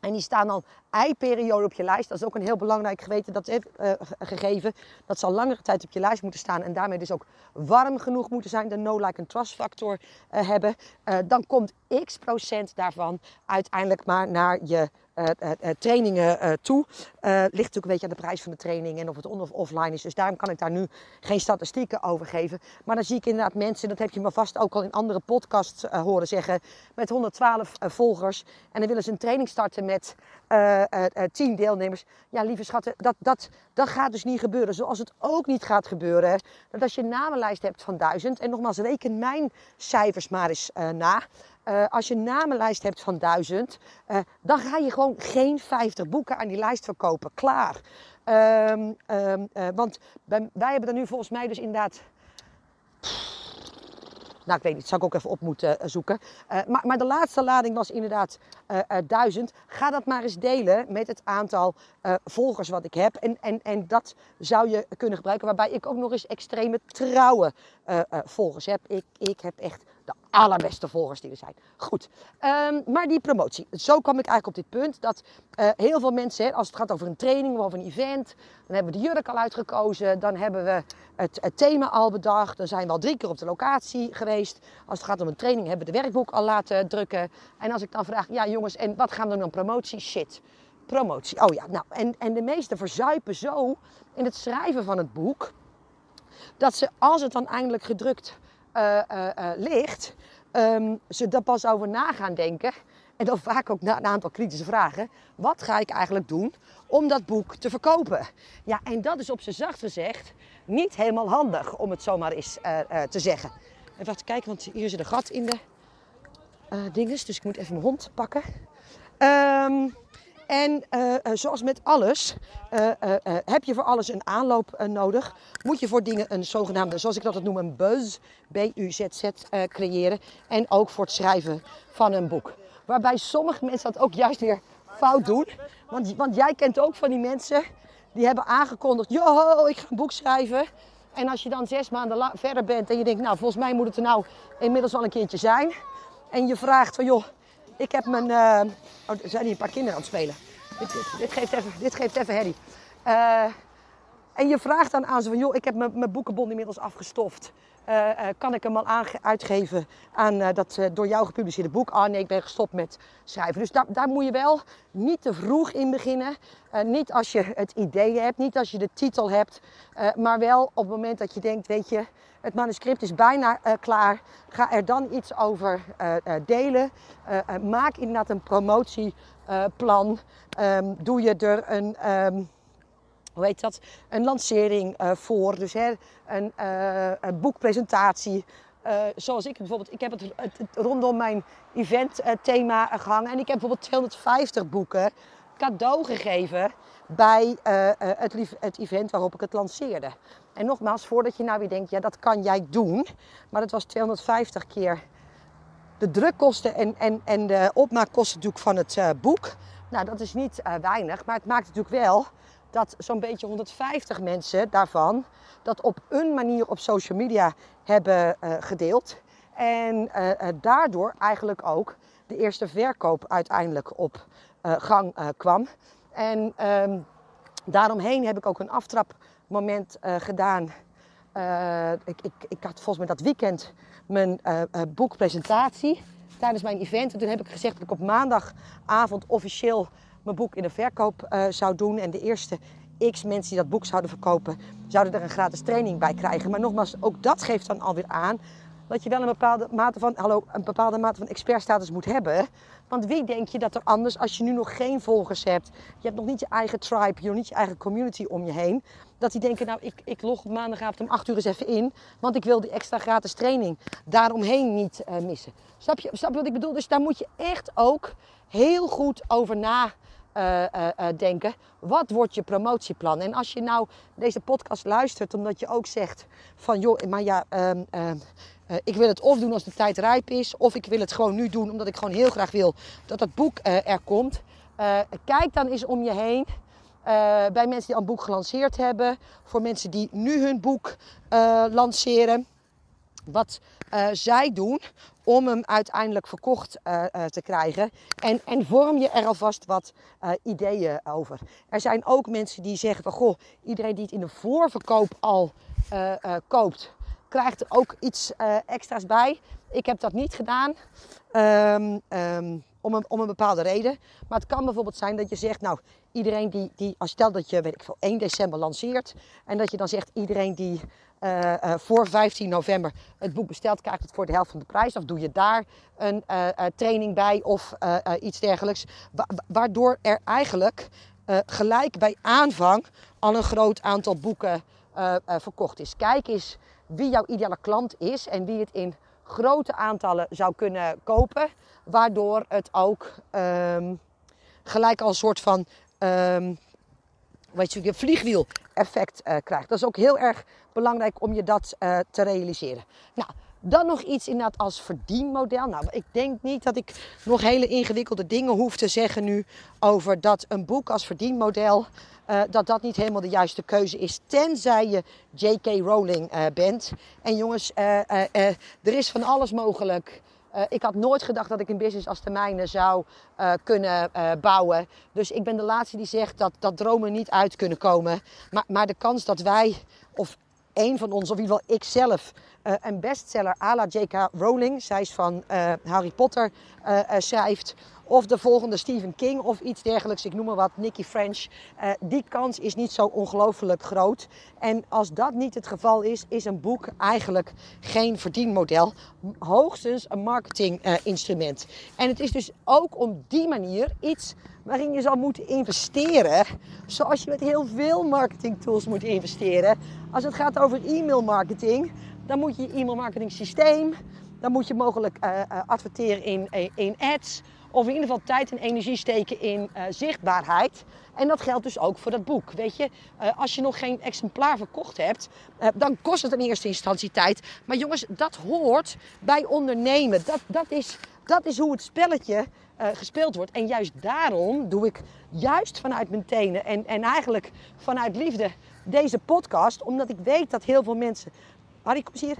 en die staan dan ei-periode op je lijst. Dat is ook een heel belangrijk geweten dat, uh, gegeven. Dat zal langere tijd op je lijst moeten staan. En daarmee dus ook warm genoeg moeten zijn. De no-like and trust factor uh, hebben. Dan komt x procent daarvan uiteindelijk maar naar je trainingen toe. ligt natuurlijk een beetje aan de prijs van de training en of het on of offline is. Dus daarom kan ik daar nu geen statistieken over geven. Maar dan zie ik inderdaad mensen, dat heb je me vast ook al in andere podcasts horen zeggen, met 112 volgers. En dan willen ze een training starten met 10 deelnemers. Ja, lieve schatten, dat, dat, Dat gaat dus niet gebeuren. Zoals het ook niet gaat gebeuren dat als je een namenlijst hebt van duizend, en nogmaals, reken mijn cijfers maar eens uh, na. Uh, als je een namenlijst hebt van duizend, uh, dan ga je gewoon geen 50 boeken aan die lijst verkopen. Klaar. Um, um, want wij hebben er nu volgens mij dus inderdaad nou, ik weet niet, zou ik ook even op moeten eh, zoeken. Uh, maar, maar, de laatste lading was inderdaad uh, duizend. Ga dat maar eens delen met het aantal volgers wat ik heb. En, en, en dat zou je kunnen gebruiken. Waarbij ik ook nog eens extreme trouwe volgers heb. Ik, ik heb echt de allerbeste volgers die er zijn. Goed, um, maar die promotie. Zo kwam ik eigenlijk op dit punt dat uh, heel veel mensen, hè, als het gaat over een training of een event, dan hebben we de jurk al uitgekozen, dan hebben we het, thema al bedacht, dan zijn we al drie keer op de locatie geweest. Als het gaat om een training hebben we de werkboek al laten drukken. En als ik dan vraag, ja jongens, en wat gaan we dan promotie? Shit. Promotie. Oh ja, nou, en, en de meesten verzuipen zo in het schrijven van het boek, dat ze, als het dan eindelijk gedrukt uh, uh, ligt, um, ze daar pas over na gaan denken. En dan vaak ook na een aantal kritische vragen. Wat ga ik eigenlijk doen om dat boek te verkopen? Ja, en dat is op zijn zacht gezegd niet helemaal handig, om het zomaar eens te zeggen. Even kijken, want hier zit een gat in de dinges. Dus ik moet even mijn hond pakken. Um, en uh, zoals met alles, uh, heb je voor alles een aanloop nodig. Moet je voor dingen een zogenaamde, zoals ik dat noem, een buzz, B-U-Z-Z, creëren. En ook voor het schrijven van een boek. Waarbij sommige mensen dat ook juist weer fout doen. Want, want jij kent ook van die mensen die hebben aangekondigd, yo, ik ga een boek schrijven. En als je dan zes maanden verder bent en je denkt, nou, volgens mij moet het er nou inmiddels wel een keertje zijn. En je vraagt van, joh, ik heb mijn... Uh... Oh, er zijn hier een paar kinderen aan het spelen. Dit, dit, geeft, even, dit geeft even herrie. Uh, en je vraagt dan aan ze van... joh, ik heb mijn boekenbon inmiddels afgestoft. Uh, uh, kan ik hem al uitgeven aan dat door jou gepubliceerde boek? Ah nee, ik ben gestopt met schrijven. Dus daar, daar moet je wel niet te vroeg in beginnen. niet als je het idee hebt, niet als je de titel hebt. maar wel op het moment dat je denkt, weet je het manuscript is bijna klaar. Ga er dan iets over delen. maak inderdaad een promotieplan. Um, doe je er een, um, hoe heet dat? een lancering voor. Dus hè, een, een boekpresentatie. zoals ik bijvoorbeeld, ik heb het, rondom mijn event thema gehangen. En ik heb bijvoorbeeld 250 boeken cadeau gegeven bij het, het, event waarop ik het lanceerde. En nogmaals, voordat je nou weer denkt, ja dat kan jij doen. Maar dat was 250 keer de drukkosten en, en, en de opmaakkosten van het boek. Nou, dat is niet weinig, maar het maakt natuurlijk wel dat zo'n beetje 150 mensen daarvan dat op een manier op social media hebben uh, gedeeld. En daardoor eigenlijk ook de eerste verkoop uiteindelijk op gang kwam. En um, daaromheen heb ik ook een aftrapmoment gedaan. Ik, ik, ik, had volgens mij dat weekend mijn boekpresentatie tijdens mijn event. En toen heb ik gezegd dat ik op maandagavond officieel mijn boek in de verkoop zou doen. En de eerste x mensen die dat boek zouden verkopen, zouden er een gratis training bij krijgen. Maar nogmaals, ook dat geeft dan alweer aan dat je wel een bepaalde mate van, hallo, een bepaalde mate van expertstatus moet hebben. Want wie denk je dat er anders, als je nu nog geen volgers hebt, je hebt nog niet je eigen tribe, je hebt nog niet je eigen community om je heen, dat die denken, nou, ik, ik log maandagavond om 8 uur eens even in, want ik wil die extra gratis training daaromheen niet uh, missen. Snap je, snap je wat ik bedoel? Dus daar moet je echt ook heel goed over na uh, uh, denken. Wat wordt je promotieplan? En als je nou deze podcast luistert, omdat je ook zegt van joh, maar ja, um, uh, ik wil het of doen als de tijd rijp is, of ik wil het gewoon nu doen omdat ik gewoon heel graag wil dat dat boek er komt. Kijk dan eens om je heen. bij mensen die al een boek gelanceerd hebben, voor mensen die nu hun boek lanceren. Wat zij doen om hem uiteindelijk verkocht te krijgen. En, en vorm je er alvast wat ideeën over. Er zijn ook mensen die zeggen van goh, iedereen die het in de voorverkoop al koopt, krijgt er ook iets extra's bij. Ik heb dat niet gedaan um, um, om, een, om een bepaalde reden. Maar het kan bijvoorbeeld zijn dat je zegt, nou, iedereen die, die als stel dat je, weet ik veel, 1 december lanceert. En dat je dan zegt, iedereen die uh, voor 15 november het boek bestelt, krijgt het voor de helft van de prijs. Of doe je daar een training bij of iets dergelijks. Wa waardoor er eigenlijk gelijk bij aanvang al een groot aantal boeken verkocht is. Kijk eens wie jouw ideale klant is en wie het in grote aantallen zou kunnen kopen. Waardoor het ook ehm, gelijk al een soort van um, weet je, vliegwiel effect uh, krijgt. Dat is ook heel erg belangrijk om je dat uh, te realiseren. Nou, dan nog iets inderdaad als verdienmodel. Nou, ik denk niet dat ik nog hele ingewikkelde dingen hoef te zeggen nu over dat een boek als verdienmodel, uh, dat dat niet helemaal de juiste keuze is. Tenzij je J.K. Rowling bent. En jongens, er is van alles mogelijk. Ik had nooit gedacht dat ik een business als de mijne zou kunnen bouwen. Dus ik ben de laatste die zegt dat, dat dromen niet uit kunnen komen. Maar, maar de kans dat wij, of een van ons, of in ieder geval ik zelf, een bestseller à la J.K. Rowling, zij is van Harry Potter, schrijft. Of de volgende Stephen King of iets dergelijks, ik noem maar wat, Nicky French. die kans is niet zo ongelooflijk groot. En als dat niet het geval is, is een boek eigenlijk geen verdienmodel. Hoogstens een marketinginstrument. en het is dus ook op die manier iets waarin je zal moeten investeren. Zoals je met heel veel marketing tools moet investeren. Als het gaat over e-mail marketing, dan moet je e-mail marketing systeem, dan moet je mogelijk uh, adverteren in, in ads. Of in ieder geval tijd en energie steken in uh, zichtbaarheid. En dat geldt dus ook voor dat boek. Weet je, uh, als je nog geen exemplaar verkocht hebt, uh, dan kost het in eerste instantie tijd. Maar jongens, dat hoort bij ondernemen. Dat, dat, is, dat is hoe het spelletje gespeeld wordt. En juist daarom doe ik juist vanuit mijn tenen en, en eigenlijk vanuit liefde deze podcast. Omdat ik weet dat heel veel mensen Harry, kom hier.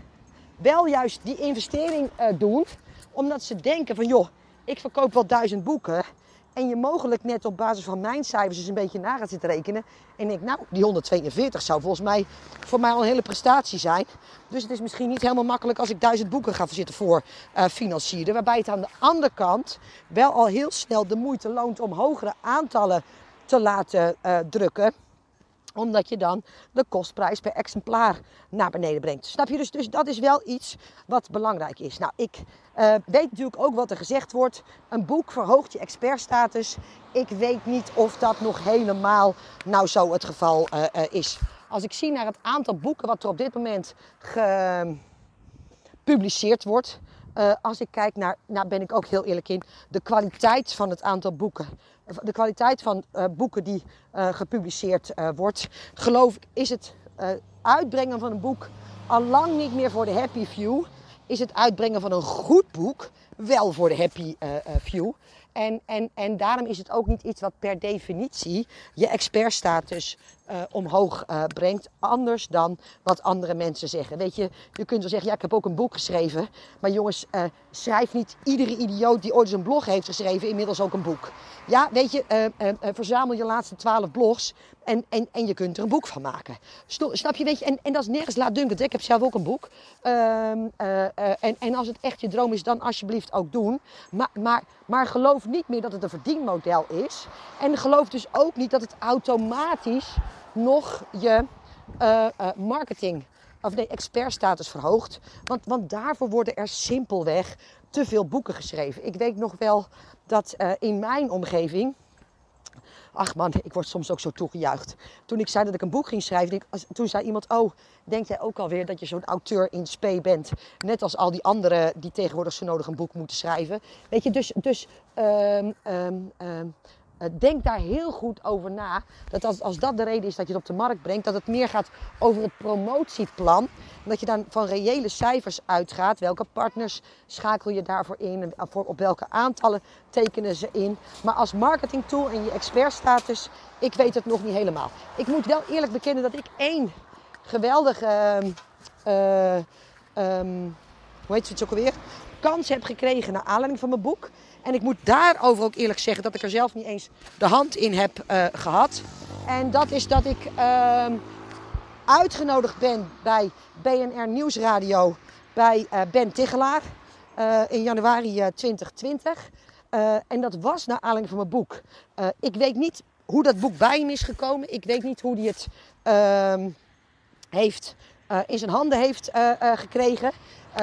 Wel juist die investering doen. Omdat ze denken van joh, ik verkoop wel duizend boeken. En je mogelijk net op basis van mijn cijfers dus een beetje na gaat zitten rekenen. En denk, nou, die 142 zou volgens mij voor mij al een hele prestatie zijn. Dus het is misschien niet helemaal makkelijk als ik duizend boeken ga zitten voor financieren. Waarbij het aan de andere kant wel al heel snel de moeite loont om hogere aantallen te laten uh, drukken omdat je dan de kostprijs per exemplaar naar beneden brengt. Snap je? Dus, dus dat is wel iets wat belangrijk is. Nou, ik uh, weet natuurlijk ook wat er gezegd wordt. Een boek verhoogt je expertstatus. Ik weet niet of dat nog helemaal nou zo het geval uh, uh, is. Als ik zie naar het aantal boeken wat er op dit moment gepubliceerd wordt. als ik kijk naar, nou ben ik ook heel eerlijk in, de kwaliteit van het aantal boeken de kwaliteit van uh, boeken die uh, gepubliceerd uh, wordt, geloof ik, is het uitbrengen van een boek al lang niet meer voor de happy few. Is het uitbrengen van een goed boek wel voor de happy few. En, en, en daarom is het ook niet iets wat per definitie je expertstatus uh, omhoog uh, brengt. Anders dan wat andere mensen zeggen. Weet je, je kunt wel zeggen, ja, ik heb ook een boek geschreven. Maar jongens, uh, schrijf niet iedere idioot die ooit een blog heeft geschreven, inmiddels ook een boek. Ja, weet je, verzamel je laatste twaalf blogs en, en, en je kunt er een boek van maken. Snap je, weet je, en, en dat is nergens laatdunkend. Ik heb zelf ook een boek. Ehm, en, en als het echt je droom is, dan alsjeblieft ook doen. Maar, maar, maar geloof niet meer dat het een verdienmodel is. En geloof dus ook niet dat het automatisch nog je uh, uh, marketing of nee, expertstatus verhoogt. Want, want daarvoor worden er simpelweg te veel boeken geschreven. Ik weet nog wel dat uh, in mijn omgeving. Ach man, ik word soms ook zo toegejuicht. Toen ik zei dat ik een boek ging schrijven, ik, toen zei iemand: Oh, denk jij ook alweer dat je zo'n auteur in spe bent? Net als al die anderen die tegenwoordig zo nodig een boek moeten schrijven. Weet je, dus, dus um, um, um, eh, denk daar heel goed over na. Dat als, als dat de reden is dat je het op de markt brengt, dat het meer gaat over het promotieplan. Dat je dan van reële cijfers uitgaat. Welke partners schakel je daarvoor in? Op welke aantallen tekenen ze in? Maar als marketingtool en je expertstatus, ik weet het nog niet helemaal. Ik moet wel eerlijk bekennen dat ik één geweldige. Uh, um, hoe heet het? Kans heb gekregen naar aanleiding van mijn boek. En ik moet daarover ook eerlijk zeggen dat ik er zelf niet eens de hand in heb uh, gehad. En dat is dat ik uh, uitgenodigd ben bij BNR Nieuwsradio bij uh, Ben Tigelaar eh, in januari 2020. en dat was naar aanleiding van mijn boek. ik weet niet hoe dat boek bij hem is gekomen. Ik weet niet hoe hij het ehm, heeft, in zijn handen heeft gekregen.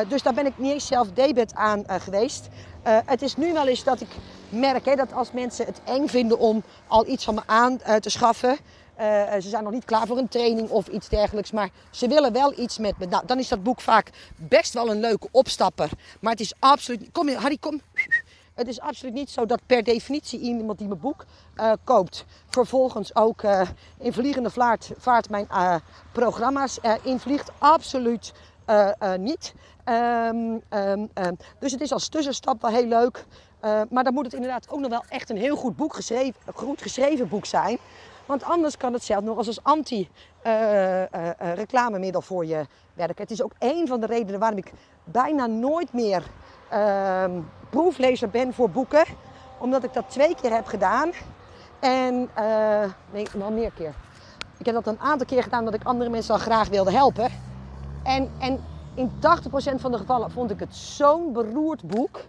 Dus daar ben ik niet eens zelf debet aan geweest. Uh, het is nu wel eens dat ik merk hè, dat als mensen het eng vinden om al iets van me aan te schaffen, Eh, ze zijn nog niet klaar voor een training of iets dergelijks. Maar ze willen wel iets met me. Nou, dan is dat boek vaak best wel een leuke opstapper. Maar het is absoluut. Kom Harry, kom. Het is absoluut niet zo dat per definitie iemand die mijn boek koopt, vervolgens ook in vliegende vaart, vaart mijn programma's invliegt. Absoluut niet. Um, dus het is als tussenstap wel heel leuk. maar dan moet het inderdaad ook nog wel echt een heel goed boek geschreven, goed geschreven boek zijn. Want anders kan het zelf nog als, als anti-reclamemiddel voor je werken. Het is ook een van de redenen waarom ik bijna nooit meer proeflezer ben voor boeken. Omdat ik dat twee keer heb gedaan. En, nee, wel meer keer. Ik heb dat een aantal keer gedaan omdat ik andere mensen al graag wilde helpen. En, en in 80% van de gevallen vond ik het zo'n beroerd boek.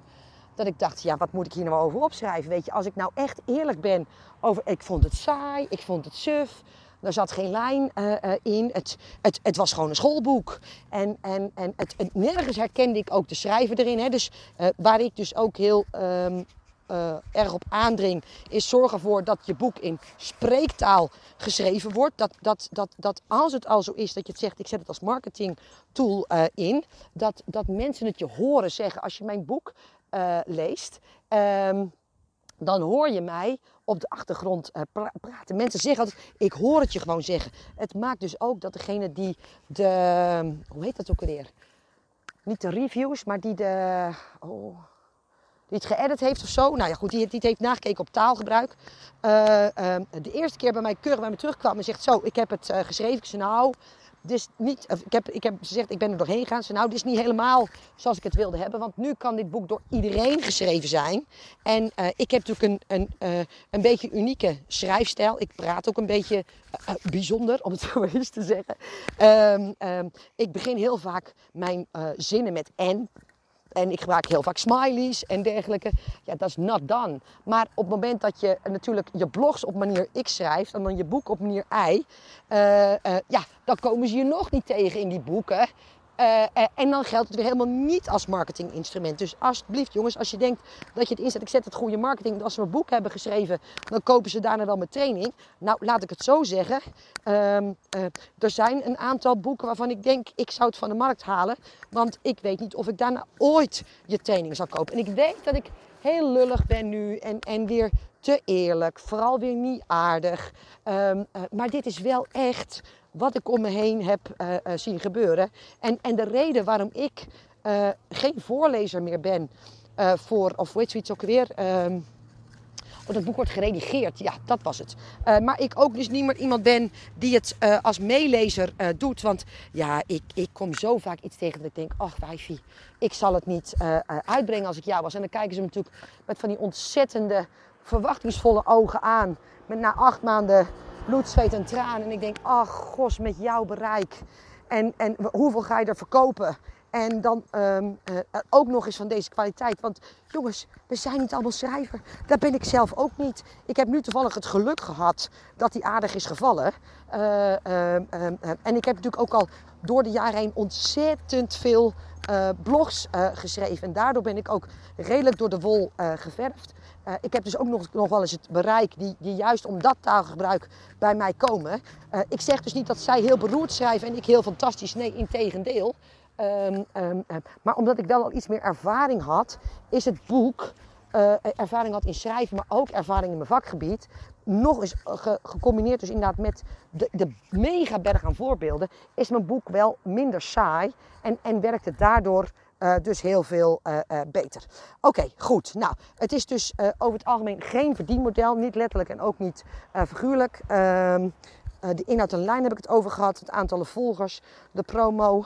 Dat ik dacht, ja, wat moet ik hier nou over opschrijven? Weet je, als ik nou echt eerlijk ben over... Ik vond het saai, ik vond het suf. Er zat geen lijn uh, uh, in. Het, het, het, was gewoon een schoolboek. En, en, en het, nergens herkende ik ook de schrijver erin. Hè. Dus uh, waar ik dus ook heel um, erg op aandring, is zorgen ervoor dat je boek in spreektaal geschreven wordt. Dat, dat, dat, dat als het al zo is dat je het zegt, ik zet het als marketing tool in, dat, dat mensen het je horen zeggen als je mijn boek leest. Um, dan hoor je mij op de achtergrond uh, praten. Mensen zeggen altijd, ik hoor het je gewoon zeggen. Het maakt dus ook dat degene die de, hoe heet dat ook alweer? Niet de reviews, maar die de, oh, die het geëdit heeft of zo. Nou ja, goed, die, heeft nagekeken op taalgebruik. Uh, uh, de eerste keer bij mij keurig bij me terugkwam en zegt, zo, ik heb het geschreven. Ik zei, nou, dus niet, ik, heb, ik heb gezegd, ik ben er doorheen gegaan. Ze nou, dit is niet helemaal zoals ik het wilde hebben. Want nu kan dit boek door iedereen geschreven zijn. En uh, ik heb natuurlijk een, een, een beetje unieke schrijfstijl. Ik praat ook een beetje bijzonder, om het zo eens te zeggen. Um, um, ik begin heel vaak mijn zinnen met en. En ik gebruik heel vaak smileys en dergelijke. Ja, dat is not done. Maar op het moment dat je natuurlijk je blogs op manier X schrijft en dan je boek op manier Y, uh, uh, ja, dan komen ze je nog niet tegen in die boeken. Uh, uh, en dan geldt het weer helemaal niet als marketinginstrument. Dus alsjeblieft jongens, als je denkt dat je het inzet, ik zet het goede marketing, als we een boek hebben geschreven, dan kopen ze daarna wel mijn training. Nou, laat ik het zo zeggen. Uh, er zijn een aantal boeken waarvan ik denk, ik zou het van de markt halen. Want ik weet niet of ik daarna ooit je training zal kopen. En ik weet dat ik heel lullig ben nu en, en weer te eerlijk. Vooral weer niet aardig. Um, maar dit is wel echt wat ik om me heen heb uh, uh, zien gebeuren. En, en de reden waarom ik uh, geen voorlezer meer ben voor, of weet je iets ook weer. Um, Oh, dat boek wordt geredigeerd. Ja, dat was het. Maar ik ook dus niet meer iemand ben die het als meelezer doet. Want ja, ik, ik kom zo vaak iets tegen dat ik denk... Ach, wijfie, ik zal het niet uitbrengen als ik jou was. En dan kijken ze me natuurlijk met van die ontzettende, verwachtingsvolle ogen aan. Met na acht maanden bloed, zweet en tranen. En ik denk, ach, gos, met jouw bereik. En, en hoeveel ga je er verkopen? En dan um, uh, ook nog eens van deze kwaliteit. Want jongens, we zijn niet allemaal schrijver. Dat ben ik zelf ook niet. Ik heb nu toevallig het geluk gehad dat hij aardig is gevallen. Uh, uh, en ik heb natuurlijk ook al door de jaren heen ontzettend veel blogs geschreven. En daardoor ben ik ook redelijk door de wol geverfd. Uh, ik heb dus ook nog, nog wel eens het bereik die, die juist om dat taalgebruik bij mij komen. Uh, ik zeg dus niet dat zij heel beroerd schrijven en ik heel fantastisch. Nee, in tegendeel. Um, maar omdat ik wel al iets meer ervaring had, is het boek, uh, ervaring had in schrijven, maar ook ervaring in mijn vakgebied, nog eens ge gecombineerd dus inderdaad met de, de mega berg aan voorbeelden, is mijn boek wel minder saai en, en werkt het daardoor uh, dus heel veel uh, uh, beter. Oké, goed. Nou, het is dus over het algemeen geen verdienmodel, niet letterlijk en ook niet figuurlijk. Ehm, de inhoud en lijn heb ik het over gehad. Het aantal volgers, de promo,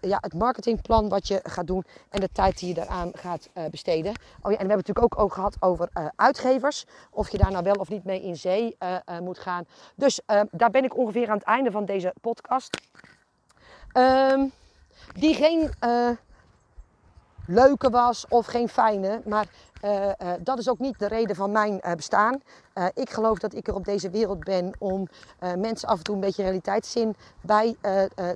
ja, het marketingplan wat je gaat doen en de tijd die je daaraan gaat besteden. Oh ja, en we hebben het natuurlijk ook, ook gehad over uitgevers. Of je daar nou wel of niet mee in zee moet gaan. Dus daar ben ik ongeveer aan het einde van deze podcast. Um, die geen leuke was of geen fijne. Maar uh, uh, dat is ook niet de reden van mijn uh, bestaan. ik geloof dat ik er op deze wereld ben om mensen af en toe een beetje realiteitszin bij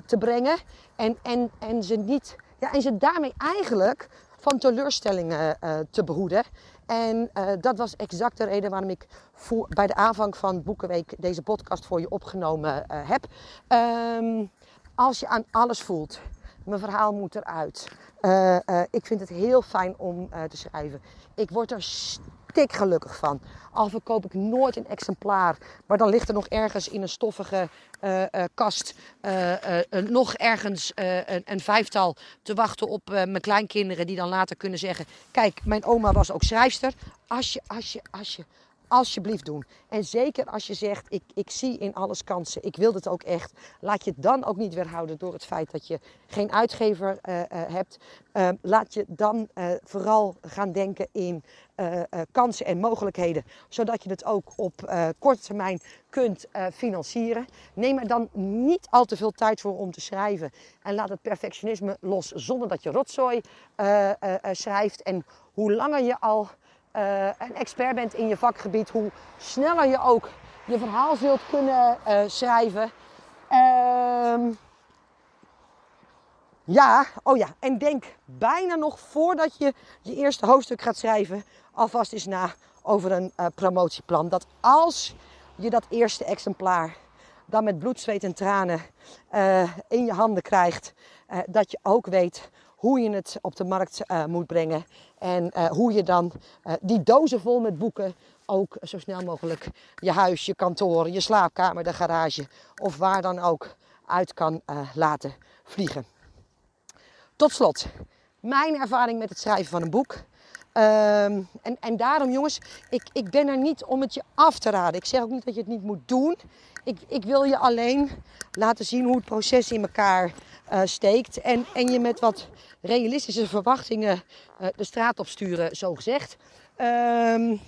te brengen. En, en, en, ze niet, ja, en ze daarmee eigenlijk van teleurstellingen te behoeden. En dat was exact de reden waarom ik voor, bij de aanvang van Boekenweek deze podcast voor je opgenomen heb. Um, als je aan alles voelt, mijn verhaal moet eruit. Uh, ik vind het heel fijn om te schrijven. Ik word er stik gelukkig van. Al verkoop ik nooit een exemplaar, maar dan ligt er nog ergens in een stoffige kast nog ergens een, een, vijftal te wachten op mijn kleinkinderen die dan later kunnen zeggen: Kijk, mijn oma was ook schrijfster. Als je, als je, als je, alsjeblieft doen. En zeker als je zegt, ik, ik zie in alles kansen, ik wil het ook echt. Laat je dan ook niet weerhouden door het feit dat je geen uitgever uh, uh, hebt. Uh, laat je dan vooral gaan denken in kansen en mogelijkheden. Zodat je het ook op korte termijn kunt financieren. Neem er dan niet al te veel tijd voor om te schrijven. En laat het perfectionisme los zonder dat je rotzooi schrijft. En hoe langer je al uh, een expert bent in je vakgebied, hoe sneller je ook je verhaal zult kunnen uh, schrijven. Uh, ja, oh ja, en denk bijna nog voordat je je eerste hoofdstuk gaat schrijven, alvast eens na over een uh, promotieplan. Dat als je dat eerste exemplaar dan met bloed, zweet en tranen in je handen krijgt, dat je ook weet hoe je het op de markt uh, moet brengen. En uh, hoe je dan uh, die dozen vol met boeken ook zo snel mogelijk je huis, je kantoor, je slaapkamer, de garage of waar dan ook uit kan laten vliegen. Tot slot, mijn ervaring met het schrijven van een boek. Um, en, en daarom jongens, ik, ik ben er niet om het je af te raden. Ik zeg ook niet dat je het niet moet doen. Ik, ik wil je alleen laten zien hoe het proces in elkaar uh, steekt. En, en je met wat realistische verwachtingen uh, de straat op sturen, zo gezegd. Um,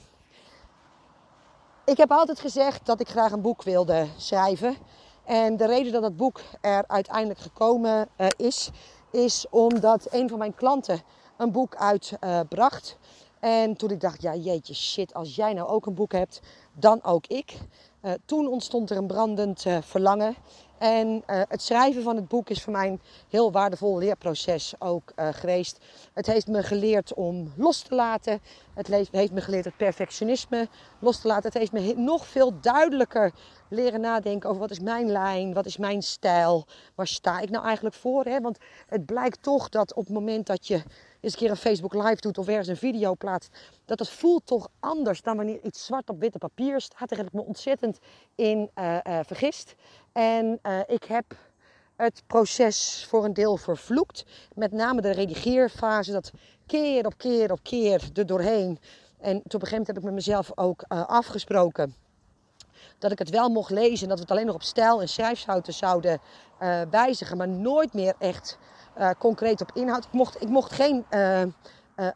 ik heb altijd gezegd dat ik graag een boek wilde schrijven. En de reden dat dat boek er uiteindelijk gekomen uh, is, is omdat een van mijn klanten een boek uitbracht. En toen ik dacht, ja jeetje shit, als jij nou ook een boek hebt, dan ook ik. Uh, toen ontstond er een brandend uh, verlangen. En uh, het schrijven van het boek is voor mij een heel waardevol leerproces ook geweest. Het heeft me geleerd om los te laten. Het heeft me geleerd het perfectionisme los te laten. Het heeft me nog veel duidelijker leren nadenken over wat is mijn lijn, wat is mijn stijl, waar sta ik nou eigenlijk voor. Hè? Want het blijkt toch dat op het moment dat je eens een keer een Facebook live doet of ergens een video plaatst, dat het voelt toch anders dan wanneer iets zwart op witte papier staat. Daar heb ik me ontzettend in uh, uh, vergist. En uh, ik heb het proces voor een deel vervloekt. Met name de redigeerfase, dat keer op keer op keer er doorheen. En op een gegeven moment heb ik met mezelf ook afgesproken dat ik het wel mocht lezen. Dat we het alleen nog op stijl en schrijfshouten zouden wijzigen. Maar nooit meer echt uh, concreet op inhoud. Ik mocht, ik mocht geen uh, uh,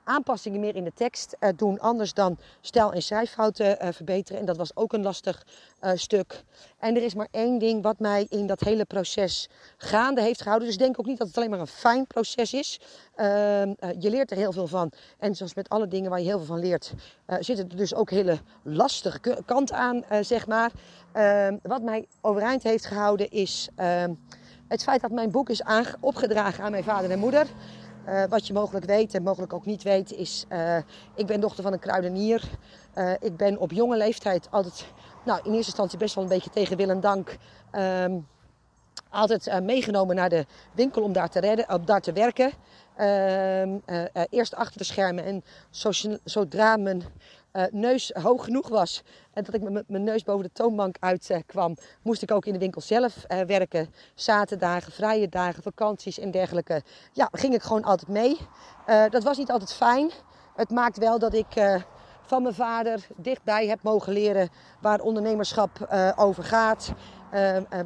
aanpassingen meer in de tekst doen, anders dan stijl- en schrijffouten verbeteren. En dat was ook een lastig stuk. En er is maar één ding wat mij in dat hele proces gaande heeft gehouden. Dus denk ook niet dat het alleen maar een fijn proces is. Ehm, je leert er heel veel van. En zoals met alle dingen waar je heel veel van leert, zitten er dus ook hele lastige kant aan, zeg maar. Ehm, wat mij overeind heeft gehouden is ehm, het feit dat mijn boek is opgedragen aan mijn vader en moeder. Uh, wat je mogelijk weet en mogelijk ook niet weet is, uh, ik ben dochter van een kruidenier. Uh, ik ben op jonge leeftijd altijd, nou in eerste instantie best wel een beetje tegen wil en dank, um, altijd meegenomen naar de winkel om daar te, redden, om daar te werken. Ehm, eerst achter de schermen en zo, zodra mijn uh, neus hoog genoeg was en dat ik met mijn neus boven de toonbank uitkwam, uh, moest ik ook in de winkel zelf uh, werken. Zaterdagen, vrije dagen, vakanties en dergelijke. Ja, ging ik gewoon altijd mee. Eh, dat was niet altijd fijn. Het maakt wel dat ik van mijn vader dichtbij heb mogen leren waar ondernemerschap over gaat.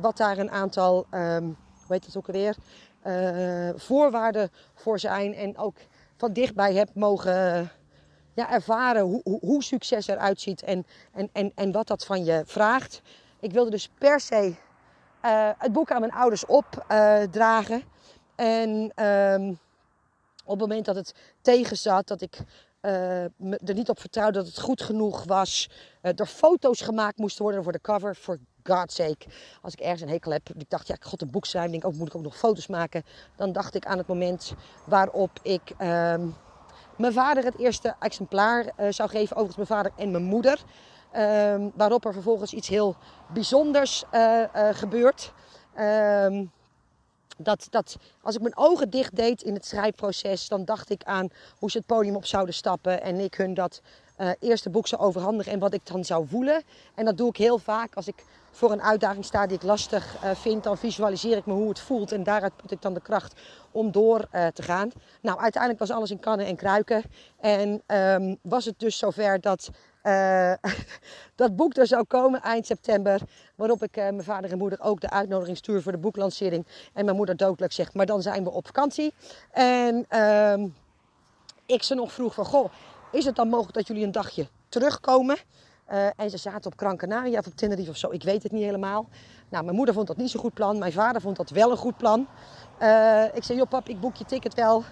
wat daar een aantal, um, hoe heet het ook alweer, voorwaarden voor zijn. En ook van dichtbij heb mogen ja, ervaren hoe, hoe, hoe, succes eruit ziet en, en, en, en wat dat van je vraagt. Ik wilde dus per se uh, het boek aan mijn ouders opdragen. Uh, en um, op het moment dat het tegen zat, dat ik uh, me er niet op vertrouwde dat het goed genoeg was, er foto's gemaakt moesten worden voor de cover. For God's sake. Als ik ergens een hekel heb, ik dacht, ja, ik god een boek schrijven, denk, oh, moet ik ook nog foto's maken? Dan dacht ik aan het moment waarop ik. Um, mijn vader het eerste exemplaar zou geven. Overigens mijn vader en mijn moeder. Ehm, waarop er vervolgens iets heel bijzonders gebeurt. Ehm, dat, dat als ik mijn ogen dicht deed in het schrijfproces, dan dacht ik aan hoe ze het podium op zouden stappen en ik hun dat eerste boek zou overhandigen en wat ik dan zou voelen. En dat doe ik heel vaak als ik voor een uitdaging sta die ik lastig uh, vind, dan visualiseer ik me hoe het voelt en daaruit put ik dan de kracht om door uh, te gaan. Nou, uiteindelijk was alles in kannen en kruiken en um, was het dus zover dat dat boek er zou komen eind september. Waarop ik mijn vader en moeder ook de uitnodiging stuur voor de boeklancering. En mijn moeder doodelijk zegt, maar dan zijn we op vakantie. En um, ik ze nog vroeg van, goh, is het dan mogelijk dat jullie een dagje terugkomen? Uh, en ze zaten op Gran Canaria of op Tenerife of zo, ik weet het niet helemaal. Nou, mijn moeder vond dat niet zo'n goed plan. Mijn vader vond dat wel een goed plan. Uh, ik zei, joh pap, ik boek je ticket wel.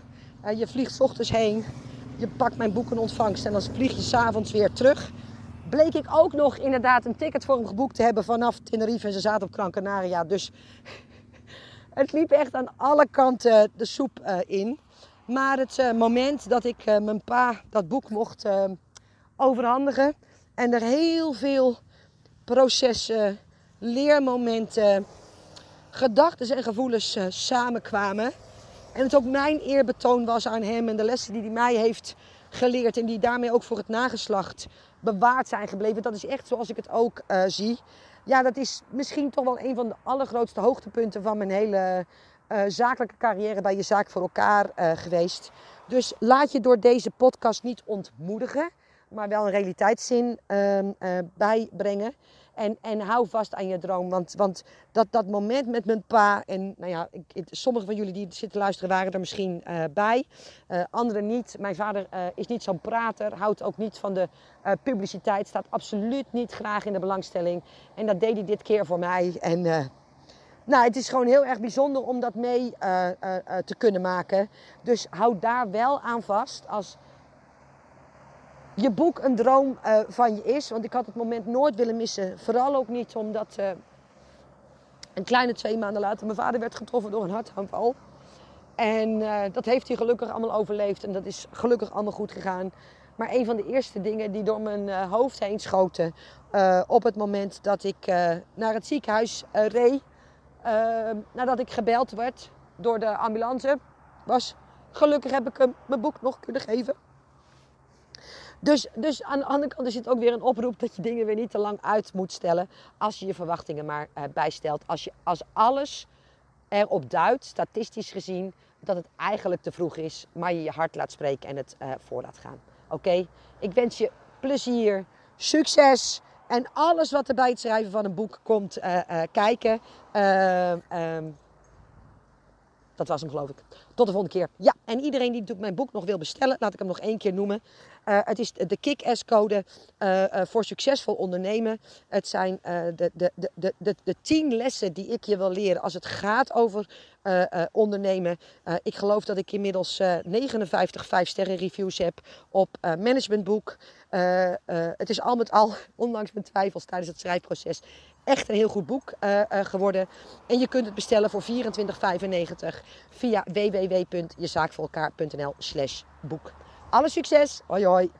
Uh, je vliegt s ochtends heen. Je pakt mijn boek in ontvangst en dan vlieg je s'avonds weer terug. Bleek ik ook nog inderdaad een ticket voor hem geboekt te hebben vanaf Tenerife. En ze zaten op Gran Canaria. Dus het liep echt aan alle kanten de soep in. Maar het moment dat ik mijn pa dat boek mocht overhandigen en er heel veel processen, leermomenten, gedachten en gevoelens samenkwamen. En het ook mijn eerbetoon was aan hem en de lessen die hij mij heeft geleerd en die daarmee ook voor het nageslacht bewaard zijn gebleven. Dat is echt zoals ik het ook zie. Ja, dat is misschien toch wel een van de allergrootste hoogtepunten van mijn hele uh, zakelijke carrière bij je zaak voor elkaar geweest. Dus laat je door deze podcast niet ontmoedigen, maar wel een realiteitszin uh, bijbrengen. En, en hou vast aan je droom. Want, want dat, dat moment met mijn pa. En nou ja, ik, sommige van jullie die zitten luisteren waren er misschien uh, bij. Uh, anderen niet. Mijn vader is niet zo'n prater. Houdt ook niet van de publiciteit. Staat absoluut niet graag in de belangstelling. En dat deed hij dit keer voor mij. En nou, het is gewoon heel erg bijzonder om dat mee te kunnen maken. Dus houd daar wel aan vast als je boek een droom uh, van je is. Want ik had het moment nooit willen missen. Vooral ook niet omdat een kleine twee maanden later mijn vader werd getroffen door een hartaanval. En dat heeft hij gelukkig allemaal overleefd. En dat is gelukkig allemaal goed gegaan. Maar een van de eerste dingen die door mijn hoofd heen schoten op het moment dat ik naar het ziekenhuis reed nadat ik gebeld werd door de ambulance, was gelukkig heb ik hem mijn boek nog kunnen geven. Dus, dus aan de andere kant is het ook weer een oproep dat je dingen weer niet te lang uit moet stellen. Als je je verwachtingen maar uh, bijstelt. Als, je, als alles erop duidt, statistisch gezien, dat het eigenlijk te vroeg is. Maar je je hart laat spreken en het uh, voor laat gaan. Oké? Ik wens je plezier, succes. En alles wat er bij het schrijven van een boek komt uh, kijken. Uh, dat was hem geloof ik. Tot de volgende keer. Ja, en iedereen die mijn boek nog wil bestellen, laat ik hem nog één keer noemen. Uh, het is de Kick-Ass code uh, uh, voor succesvol ondernemen. Het zijn de, de, de, de, de tien lessen die ik je wil leren als het gaat over ondernemen. ik geloof dat ik inmiddels 59 5 sterren reviews heb op Managementboek. het is al met al, ondanks mijn twijfels tijdens het schrijfproces, echt een heel goed boek geworden. En je kunt het bestellen voor 24,95 via www.jezaakvoorelkaar.nl slash boek. Alle succes. Hoi hoi.